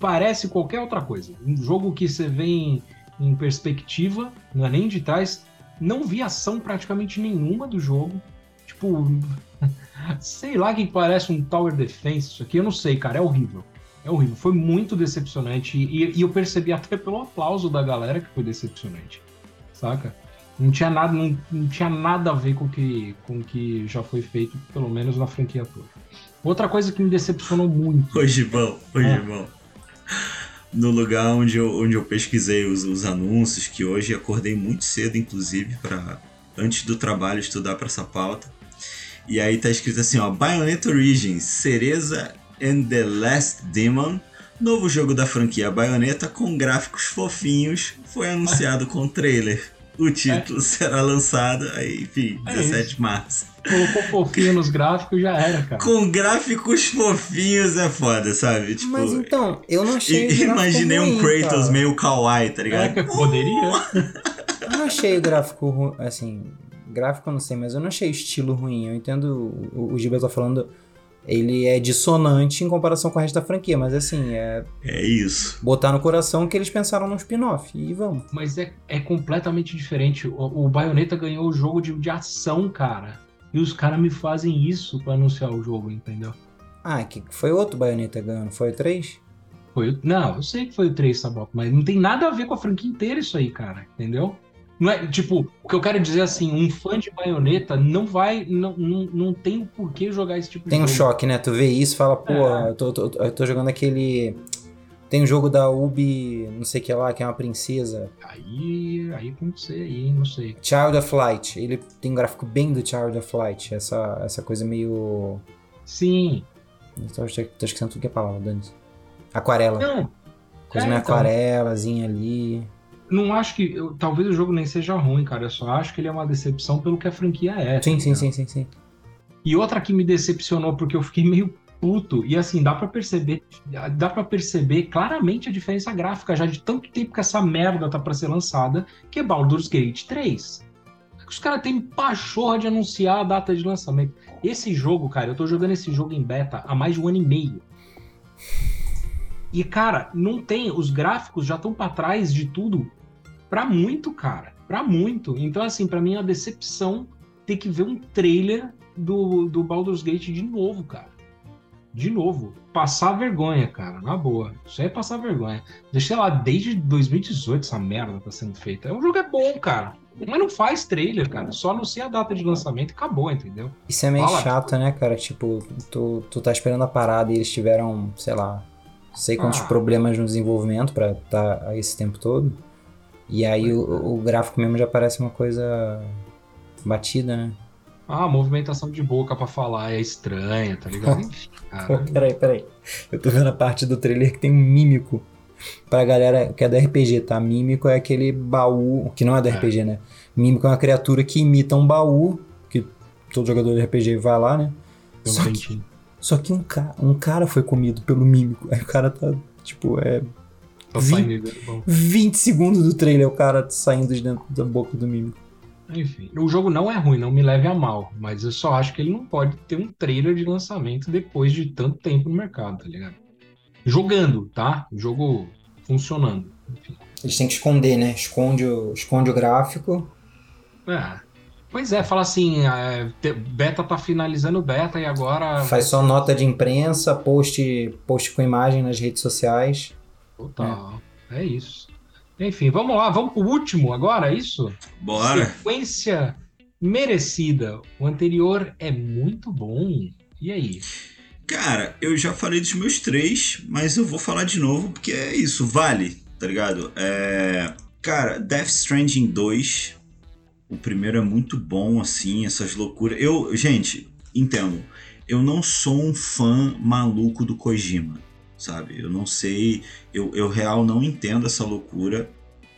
Parece qualquer outra coisa. Um jogo que você vê em, em perspectiva, não é nem de trás. Não vi ação praticamente nenhuma do jogo. Tipo, sei lá que parece um Tower Defense. Isso aqui eu não sei, cara. É horrível. É horrível. Foi muito decepcionante. E, e eu percebi até pelo aplauso da galera que foi decepcionante. Saca? Não tinha nada, não, não tinha nada a ver com o que, com o que já foi feito, pelo menos na franquia toda. Outra coisa que me decepcionou muito. Ô, Gibão, ô, É. Gibão. No lugar onde eu, onde eu pesquisei os, os anúncios, que hoje acordei muito cedo, inclusive, para antes do trabalho estudar para essa pauta. E aí tá escrito assim, ó, Bayonetta Origins, Cereza and the Last Demon, novo jogo da franquia Bayonetta com gráficos fofinhos, foi anunciado com trailer. O título será lançado, aí, enfim, É 17 isso. de março. Colocou fofinho nos gráficos já era, cara. Com gráficos fofinhos é foda, sabe? Tipo, Mas então, eu não achei. Imaginei um ruim, Kratos cara. meio kawaii, tá É ligado? que poderia. Eu não achei o gráfico ruim. Assim, gráfico eu não sei, mas eu não achei o estilo ruim. Eu entendo o, o Giba tá falando. Ele é dissonante em comparação com o resto da franquia, mas assim, é É isso. botar no coração que eles pensaram num spin-off. E vamos. Mas é, é completamente diferente. O, o Bayonetta ganhou o jogo de, de ação, cara. E os caras me fazem isso pra anunciar o jogo, entendeu? Ah, que foi outro Bayonetta ganhando? Foi o 3? Foi o- não, eu sei que foi o 3, Saboco, mas não tem nada a ver com a franquia inteira isso aí, cara. Entendeu? Não é, tipo, o que eu quero dizer é assim, um fã de Bayonetta não vai, não, não, não tem o porquê jogar esse tipo Tem um de jogo. choque, né? Tu vê isso e fala, pô, É. eu, tô, tô- eu tô jogando aquele. Tem um jogo da Ubi, não sei o que lá, que é uma princesa. Aí, aí com você aí, não sei. Child of Light. Ele tem um gráfico bem do Child of Light. Essa, essa coisa meio. Sim. Tô, tô esquecendo tudo que é palavra, Dani. Aquarela. Não. Coisa É, meio então. aquarelazinha ali. Não acho que. eu- talvez o jogo nem seja ruim, cara. Eu só acho que ele é uma decepção pelo que a franquia é. Sim, tá sim, ligado? sim, sim, sim. E outra que me decepcionou porque eu fiquei meio puto. E assim, dá pra perceber, dá para perceber claramente a diferença gráfica já de tanto tempo que essa merda tá pra ser lançada, que é Baldur's Gate 3. Os caras têm pachorra de anunciar a data de lançamento. Esse jogo, cara, eu tô jogando esse jogo em beta há mais de um ano e meio. E, cara, não tem. Os gráficos já estão pra trás de tudo pra muito, cara. Pra muito. Então, assim, pra mim é uma decepção ter que ver um trailer do, do Baldur's Gate de novo, cara. De novo. Passar vergonha, cara. Na boa. Isso aí é passar vergonha. Deixa lá, desde 2018 essa merda tá sendo feita. O jogo é bom, cara. Mas não faz trailer, cara. Só anuncia a data de lançamento e acabou, entendeu? Isso é meio Fala. chato, né, cara? Tipo, tu, tu tá esperando a parada e eles tiveram, sei lá, sei quantos Ah. problemas no desenvolvimento pra tá esse tempo todo. E aí o, o gráfico mesmo já parece uma coisa batida, né? Ah, movimentação de boca pra falar é estranha, tá ligado? Pô, peraí, peraí. Eu tô vendo a parte do trailer que tem um mímico. Pra galera que é da RPG, tá? Mímico é aquele baú, que não é da É. RPG, né? Mímico é uma criatura que imita um baú, que todo jogador de RPG vai lá, né? Tem um Só que, só que um, ca um cara foi comido pelo mímico. Aí o cara tá, tipo, é Tá vi- saindo bom. 20 segundos do trailer o cara saindo de dentro da boca do mímico. Enfim, o jogo não é ruim, não me leve a mal, mas eu só acho que ele não pode ter um trailer de lançamento depois de tanto tempo no mercado, tá ligado? Jogando, tá? O jogo funcionando. Enfim. Eles têm que esconder, né? Esconde o, esconde o gráfico. É. Pois é, fala assim, é, beta tá finalizando o beta e agora. Faz só nota de imprensa, post, post com imagem nas redes sociais. Total. É isso. Enfim, vamos lá, vamos pro último agora, é isso? Bora. Sequência merecida. O anterior é muito bom. E aí? Cara, eu já falei dos meus três, mas eu vou falar de novo porque é isso, vale, tá ligado? É... Cara, Death Stranding 2, o primeiro é muito bom, assim, essas loucuras. Eu, gente, entendo, eu não sou um fã maluco do Kojima, sabe? Eu não sei, eu, eu real não entendo essa loucura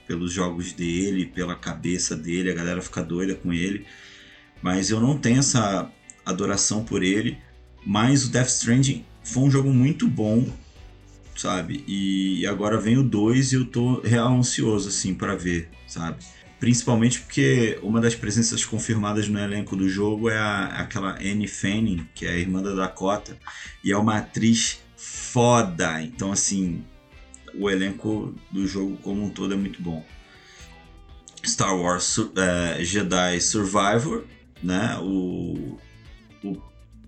pelos jogos dele, pela cabeça dele, a galera fica doida com ele, mas eu não tenho essa adoração por ele. Mas o Death Stranding foi um jogo muito bom, sabe? E agora vem o 2 e eu tô real ansioso, assim, para ver, sabe? Principalmente porque uma das presenças confirmadas no elenco do jogo é a, aquela Annie Fanning, que é a irmã da Dakota, e é uma atriz foda. Então, assim, o elenco do jogo como um todo é muito bom. Star Wars eh, Jedi Survivor, né? O, o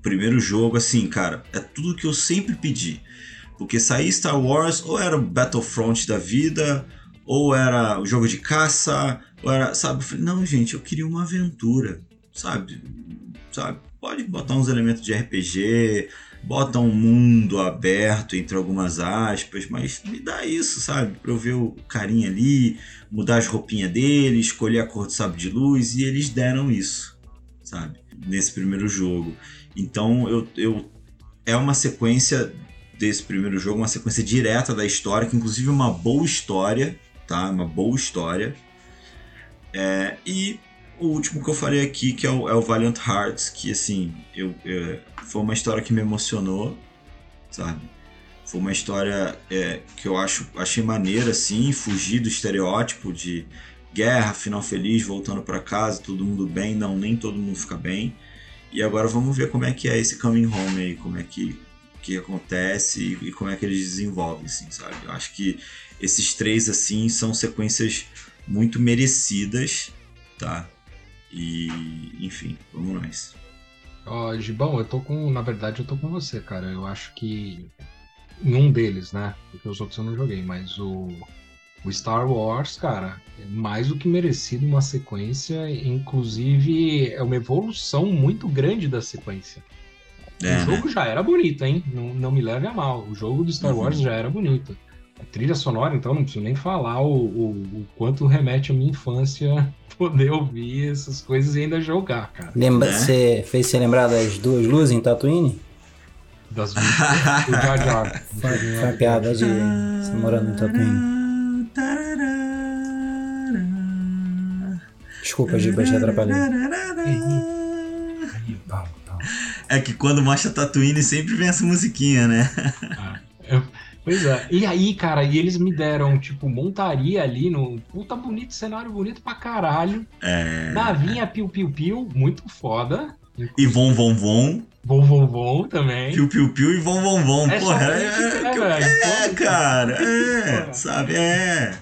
primeiro jogo, assim, cara, é tudo que eu sempre pedi. Porque sair Star Wars ou era o Battlefront da vida, ou era o jogo de caça, ou era, sabe? Falei, não, gente, eu queria uma aventura, sabe? Sabe? Pode botar uns elementos de RPG, bota um mundo aberto entre algumas aspas, mas me dá isso, sabe? Pra eu ver o carinha ali, mudar as roupinhas dele, escolher a cor do sabre de luz, e eles deram isso, sabe? Nesse primeiro jogo. Então eu, eu é uma sequência desse primeiro jogo, uma sequência direta da história, que inclusive é uma boa história, tá? Uma boa história. É, e o último que eu falei aqui, que é o, é o Valiant Hearts, que assim, eu, é, foi uma história que me emocionou, sabe? Foi uma história é, que eu acho, achei maneira, assim, fugir do estereótipo de guerra, final feliz, voltando para casa, todo mundo bem. Não, nem todo mundo fica bem. E agora vamos ver como é que é esse coming home aí, como é que, que acontece e, e como é que eles desenvolvem, assim, sabe? Eu acho que esses três, assim, são sequências muito merecidas, tá? E, enfim, vamos nós. Ó, Gibão, eu tô com. Na verdade, eu tô com você, cara. Eu acho que. Em um deles, né? Porque os outros eu não joguei, mas o. O Star Wars, cara, é mais do que merecido uma sequência, inclusive é uma evolução muito grande da sequência. É, o jogo já era bonito, hein? Não, não me leve a mal. O jogo do Star Uhum. Wars já era bonito. A trilha sonora, então, não preciso nem falar o, o, o quanto remete à minha infância poder ouvir essas coisas e ainda jogar, cara. Lembra, Né? Você fez você lembrar das duas luzes em Tatooine? Das do Jar Jar. Foi, piada de você morando em Tatooine. Desculpa, Giba, te atrapalhei. É que quando mostra Tatooine sempre vem essa musiquinha, né? Pois é. E aí, cara, e eles me deram, tipo, montaria ali no. Puta bonito, cenário bonito pra caralho. É. Navinha piu-piu-piu, muito foda. E Von Von Von, Bom, bom, bom também. Piu Piu Piu e Von Von Von. É Porra, é, é, é, cara, é, sabe, é.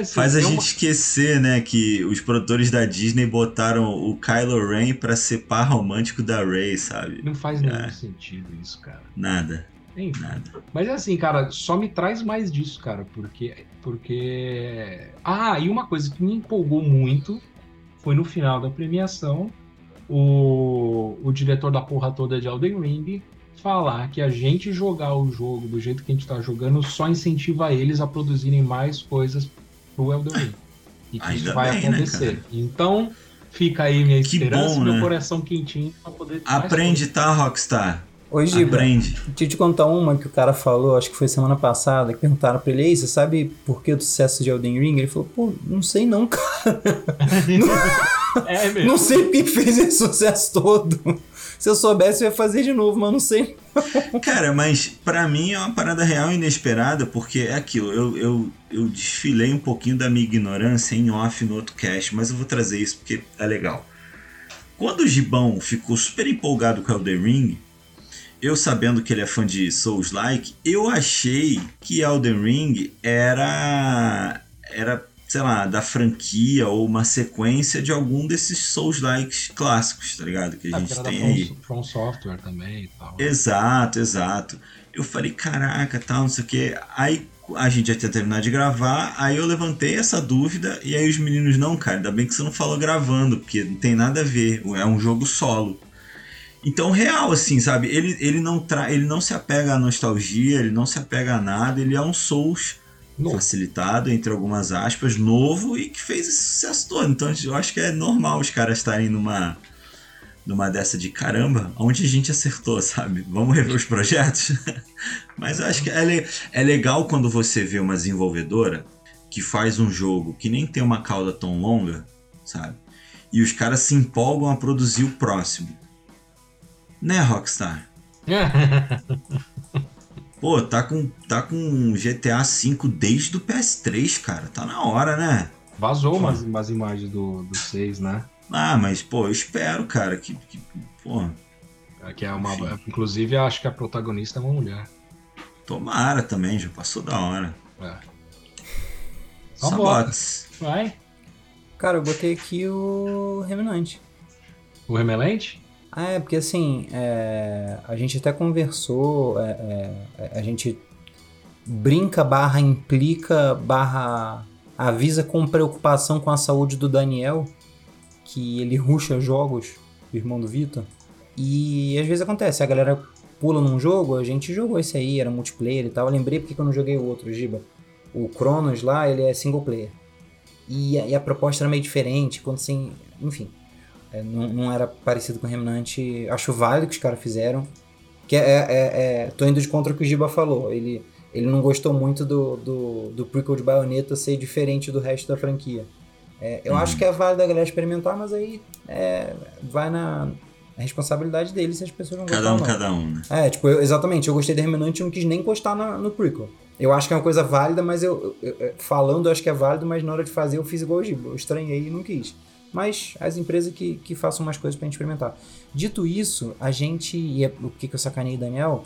Assim, Faz a gente uma- esquecer, né, que os produtores da Disney botaram o Kylo Ren pra ser par romântico da Rey, sabe? Não faz nenhum É. sentido isso, cara. Nada, Enfim. nada. Mas é assim, cara, só me traz mais disso, cara, porque. Porque. Ah, e uma coisa que me empolgou muito foi no final da premiação o, o diretor da porra toda de Elden Ring falar que a gente jogar o jogo do jeito que a gente tá jogando só incentiva eles a produzirem mais coisas pro Elden Ring. E que Ainda isso vai bem, né, acontecer. então, fica aí minha Que esperança bom, e meu né? coração quentinho pra poder. Aprende, tá, Rockstar? Giba, Aprende. deixa eu te contar uma que o cara falou, acho que foi semana passada, que perguntaram pra ele, Ei, você sabe por que do sucesso de Elden Ring? Ele falou, pô, não sei não, cara. É mesmo. Não sei por que fez esse sucesso todo. Se eu soubesse, eu ia fazer de novo, mas não sei. Cara, mas para mim é uma parada real inesperada, porque é aquilo, eu, eu, eu desfilei um pouquinho da minha ignorância em off no outro cast, mas eu vou trazer isso porque é legal. Quando o Gibão ficou super empolgado com Elden Ring, eu sabendo que ele é fã de Souls-like, eu achei que Elden Ring era era sei lá, da franquia ou uma sequência de algum desses Souls-likes clássicos, tá ligado? Que a gente tem aí. From Software também e tal. Exato, exato. Eu falei, caraca, tal, não sei o que. Aí a gente já tinha terminado de gravar, aí eu levantei essa dúvida e aí os meninos, não, cara, ainda bem que você não falou gravando, porque não tem nada a ver, é um jogo solo. Então, real, assim, sabe? Ele, ele, não tra ele não se apega à nostalgia, ele não se apega a nada, ele é um Souls novo. facilitado, entre algumas aspas, novo e que fez esse sucesso todo. Então eu acho que é normal os caras estarem numa numa dessa de caramba, onde a gente acertou, sabe? Vamos rever os projetos? Mas eu acho que é, le é legal quando você vê uma desenvolvedora que faz um jogo que nem tem uma cauda tão longa, sabe? E os caras se empolgam a produzir o próximo. Né, Rockstar? Pô, tá com, tá com GTA V desde o PS3, cara. Tá na hora, né? Vazou umas, umas imagens do, do 6, né? Ah, mas, pô, eu espero, cara, que. que pô. É que é uma. Enfim. Inclusive, acho que a protagonista é uma mulher. Tomara também, já passou da hora. É. Sabotes. Vai. Cara, eu botei aqui o Reminante. O Remelente? Ah, é, porque assim, é, a gente até conversou, é, é, a gente brinca barra implica barra avisa com preocupação com a saúde do Daniel, que ele ruxa jogos, o irmão do Vitor. E às vezes acontece, a galera pula num jogo, a gente jogou esse aí, era multiplayer e tal. Eu lembrei porque eu não joguei o outro, Giba. O Cronos lá, ele é single player. E, e a proposta era meio diferente, quando assim, enfim. É, não, não, era parecido com o Remnant. Acho válido que os caras fizeram. Que é, é, é, tô indo de contra o que o Giba falou. Ele, ele não gostou muito do, do, do prequel de Bayonetta ser diferente do resto da franquia. É, eu uhum. acho que é válido a galera experimentar, mas aí é, vai na responsabilidade deles se as pessoas não gostam. Cada um, cada um, né? É, tipo, eu, exatamente. Eu gostei do Remnant e não quis nem encostar na, no prequel. Eu acho que é uma coisa válida, mas eu, eu, eu, falando eu acho que é válido, mas na hora de fazer eu fiz igual o Giba. Eu estranhei e não quis mas as empresas que, que façam mais coisas pra gente experimentar. Dito isso, a gente, e é, o que, que eu sacanei Daniel,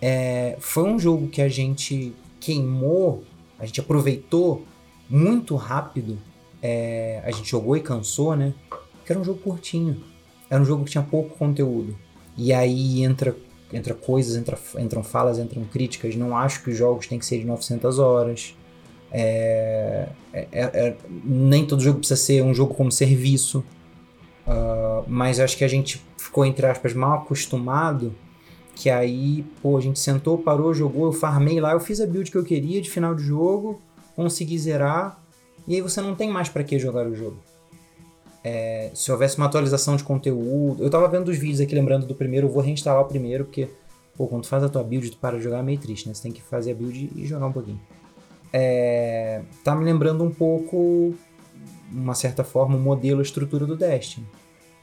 é, foi um jogo que a gente queimou, a gente aproveitou muito rápido, é, a gente jogou e cansou, né? Que era um jogo curtinho, era um jogo que tinha pouco conteúdo. E aí entra, entra coisas, entra, entram falas, entram críticas. Não acho que os jogos têm que ser de 900 horas. É, é, é, nem todo jogo precisa ser um jogo como serviço, uh, mas acho que a gente ficou, entre aspas, mal acostumado. Que aí, pô, a gente sentou, parou, jogou, eu farmei lá, eu fiz a build que eu queria de final de jogo, consegui zerar, e aí você não tem mais para que jogar o jogo. É, se houvesse uma atualização de conteúdo. Eu tava vendo os vídeos aqui, lembrando do primeiro, eu vou reinstalar o primeiro, porque, pô, quando tu faz a tua build, tu para de jogar é meio triste, né? Você tem que fazer a build e jogar um pouquinho é, tá me lembrando um pouco, uma certa forma, o modelo, a estrutura do Destiny.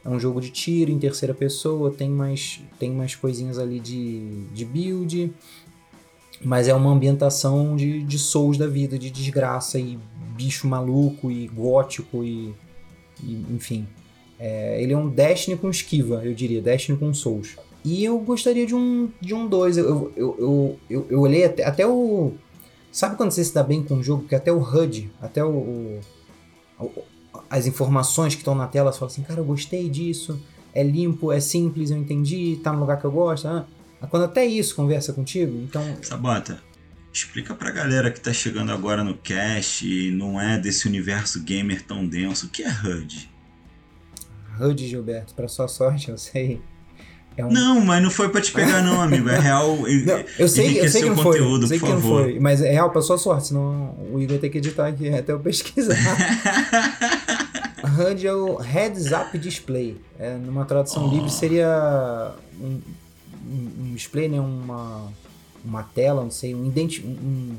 É um jogo de tiro em terceira pessoa, tem mais, tem mais coisinhas ali de, de build, mas é uma ambientação de, de souls da vida, de desgraça e bicho maluco e gótico e, e enfim. É, ele é um Destiny com esquiva, eu diria, Destiny com souls. E eu gostaria de um 2. De um dois. eu, eu, eu, eu, eu olhei até, até o Sabe quando você se dá bem com um jogo que até o HUD, até o, o as informações que estão na tela, você fala assim, cara, eu gostei disso, é limpo, é simples, eu entendi, tá no lugar que eu gosto. Ah, quando até isso conversa contigo, então. Sabota, explica pra galera que tá chegando agora no cast e não é desse universo gamer tão denso, o que é HUD? HUD, Gilberto, pra sua sorte, eu sei. É um... Não, mas não foi pra te pegar, não, amigo. É real. não, eu sei, eu sei que não foi. Eu sei que não foi. Mas é real pra sua sorte, senão o Igor tem que editar aqui até eu pesquisar. HUD é o Heads Up Display. É, numa tradução oh. livre seria um, um, display, né? Uma, uma tela, não sei, um, identi um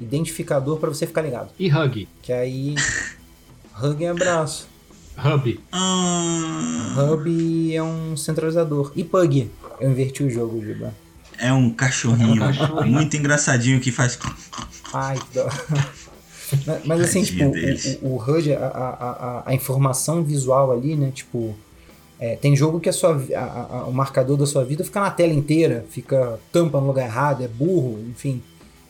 identificador para você ficar ligado. E hug? Que aí. hug é abraço. Hub. Ah, Hub é um centralizador. E Pug. Eu inverti o jogo, Giba. é um cachorrinho, É um cachorrinho. muito engraçadinho que faz. Ai, que dó. Mas- Mas assim, tipo, deles. o, o, o HUD, a, a, a, a informação visual ali, né? Tipo, é, tem jogo que a sua, a- o marcador da sua vida fica na tela inteira, fica tampa no lugar errado, é burro, enfim.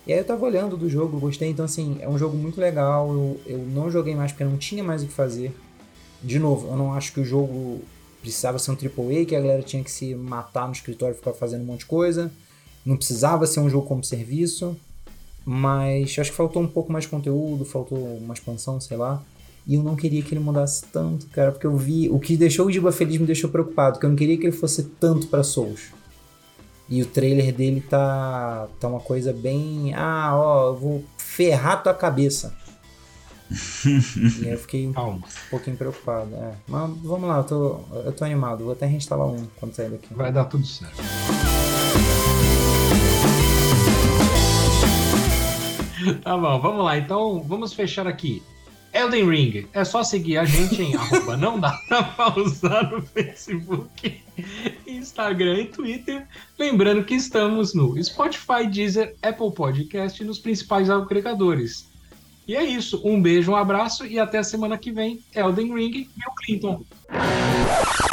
E aí eu tava olhando do jogo, gostei, então assim, é um jogo muito legal. Eu, eu não joguei mais porque não tinha mais o que fazer. De novo, eu não acho que o jogo precisava ser um AAA, que a galera tinha que se matar no escritório e ficar fazendo um monte de coisa. Não precisava ser um jogo como serviço. Mas acho que faltou um pouco mais de conteúdo, faltou uma expansão, sei lá. E eu não queria que ele mudasse tanto, cara, porque eu vi. O que deixou o Giba feliz me deixou preocupado, porque eu não queria que ele fosse tanto pra Souls. E o trailer dele tá. tá uma coisa bem. Ah, ó, eu vou ferrar tua cabeça. E aí eu fiquei um Calma. pouquinho preocupado. É. Mas vamos lá, eu tô, eu tô animado. Vou até reinstalar um quando sair daqui. Vai dar tudo certo. Tá bom, vamos lá. Então, vamos fechar aqui. Elden Ring. É só seguir a gente em arroba não dá pra pausar no Facebook, Instagram e Twitter. Lembrando que estamos no Spotify, Deezer, Apple Podcast e nos principais agregadores. E é isso. Um beijo, um abraço e até a semana que vem. Elden Ring e Bill Clinton.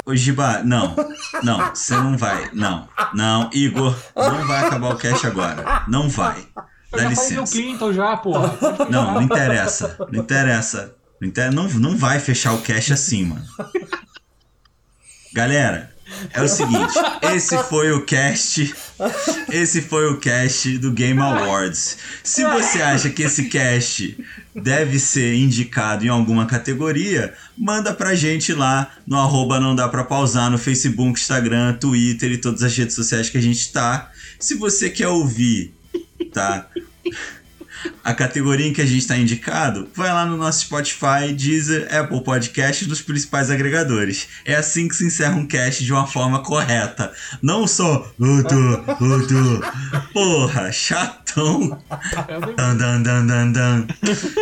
Ô Giba, não, não, você não vai, não, não, Igor, não vai acabar o cast agora, não vai, Eu dá já falei Bill licença. Clinton já, porra. Não, não interessa, não interessa, não, inter- não, não vai fechar o cast assim, mano. Galera, é o seguinte, esse foi o cast, esse foi o cast do Game Awards. Se você acha que esse cast deve ser indicado em alguma categoria, manda pra gente lá no arroba não dá pra pausar no Facebook, Instagram, Twitter e todas as redes sociais que a gente tá. Se você quer ouvir, tá? A categoria em que a gente está indicado, vai lá no nosso Spotify, Deezer, Apple Podcast dos principais agregadores. É assim que se encerra um cast de uma forma correta. Não só outro, outro. Porra, chatão. Dan, dan, dan, dan, dan.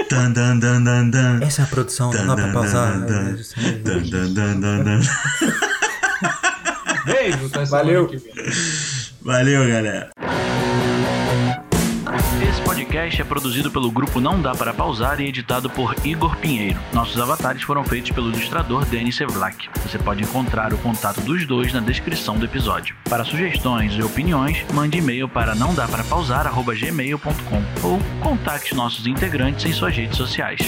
Dan, dan, dan, dan, dan. Essa é a produção, não dá pra pausar. né? Dan, dan, dan, dan, dan. Beijo, semana Valeu. Valeu, galera. Podcast é produzido pelo grupo Não Dá Para Pausar e editado por Igor Pinheiro. Nossos avatares foram feitos pelo ilustrador Denis Sevlak. Você pode encontrar o contato dos dois na descrição do episódio. Para sugestões e opiniões, mande e-mail para não dá para pausar@gmail.com ou contacte nossos integrantes em suas redes sociais.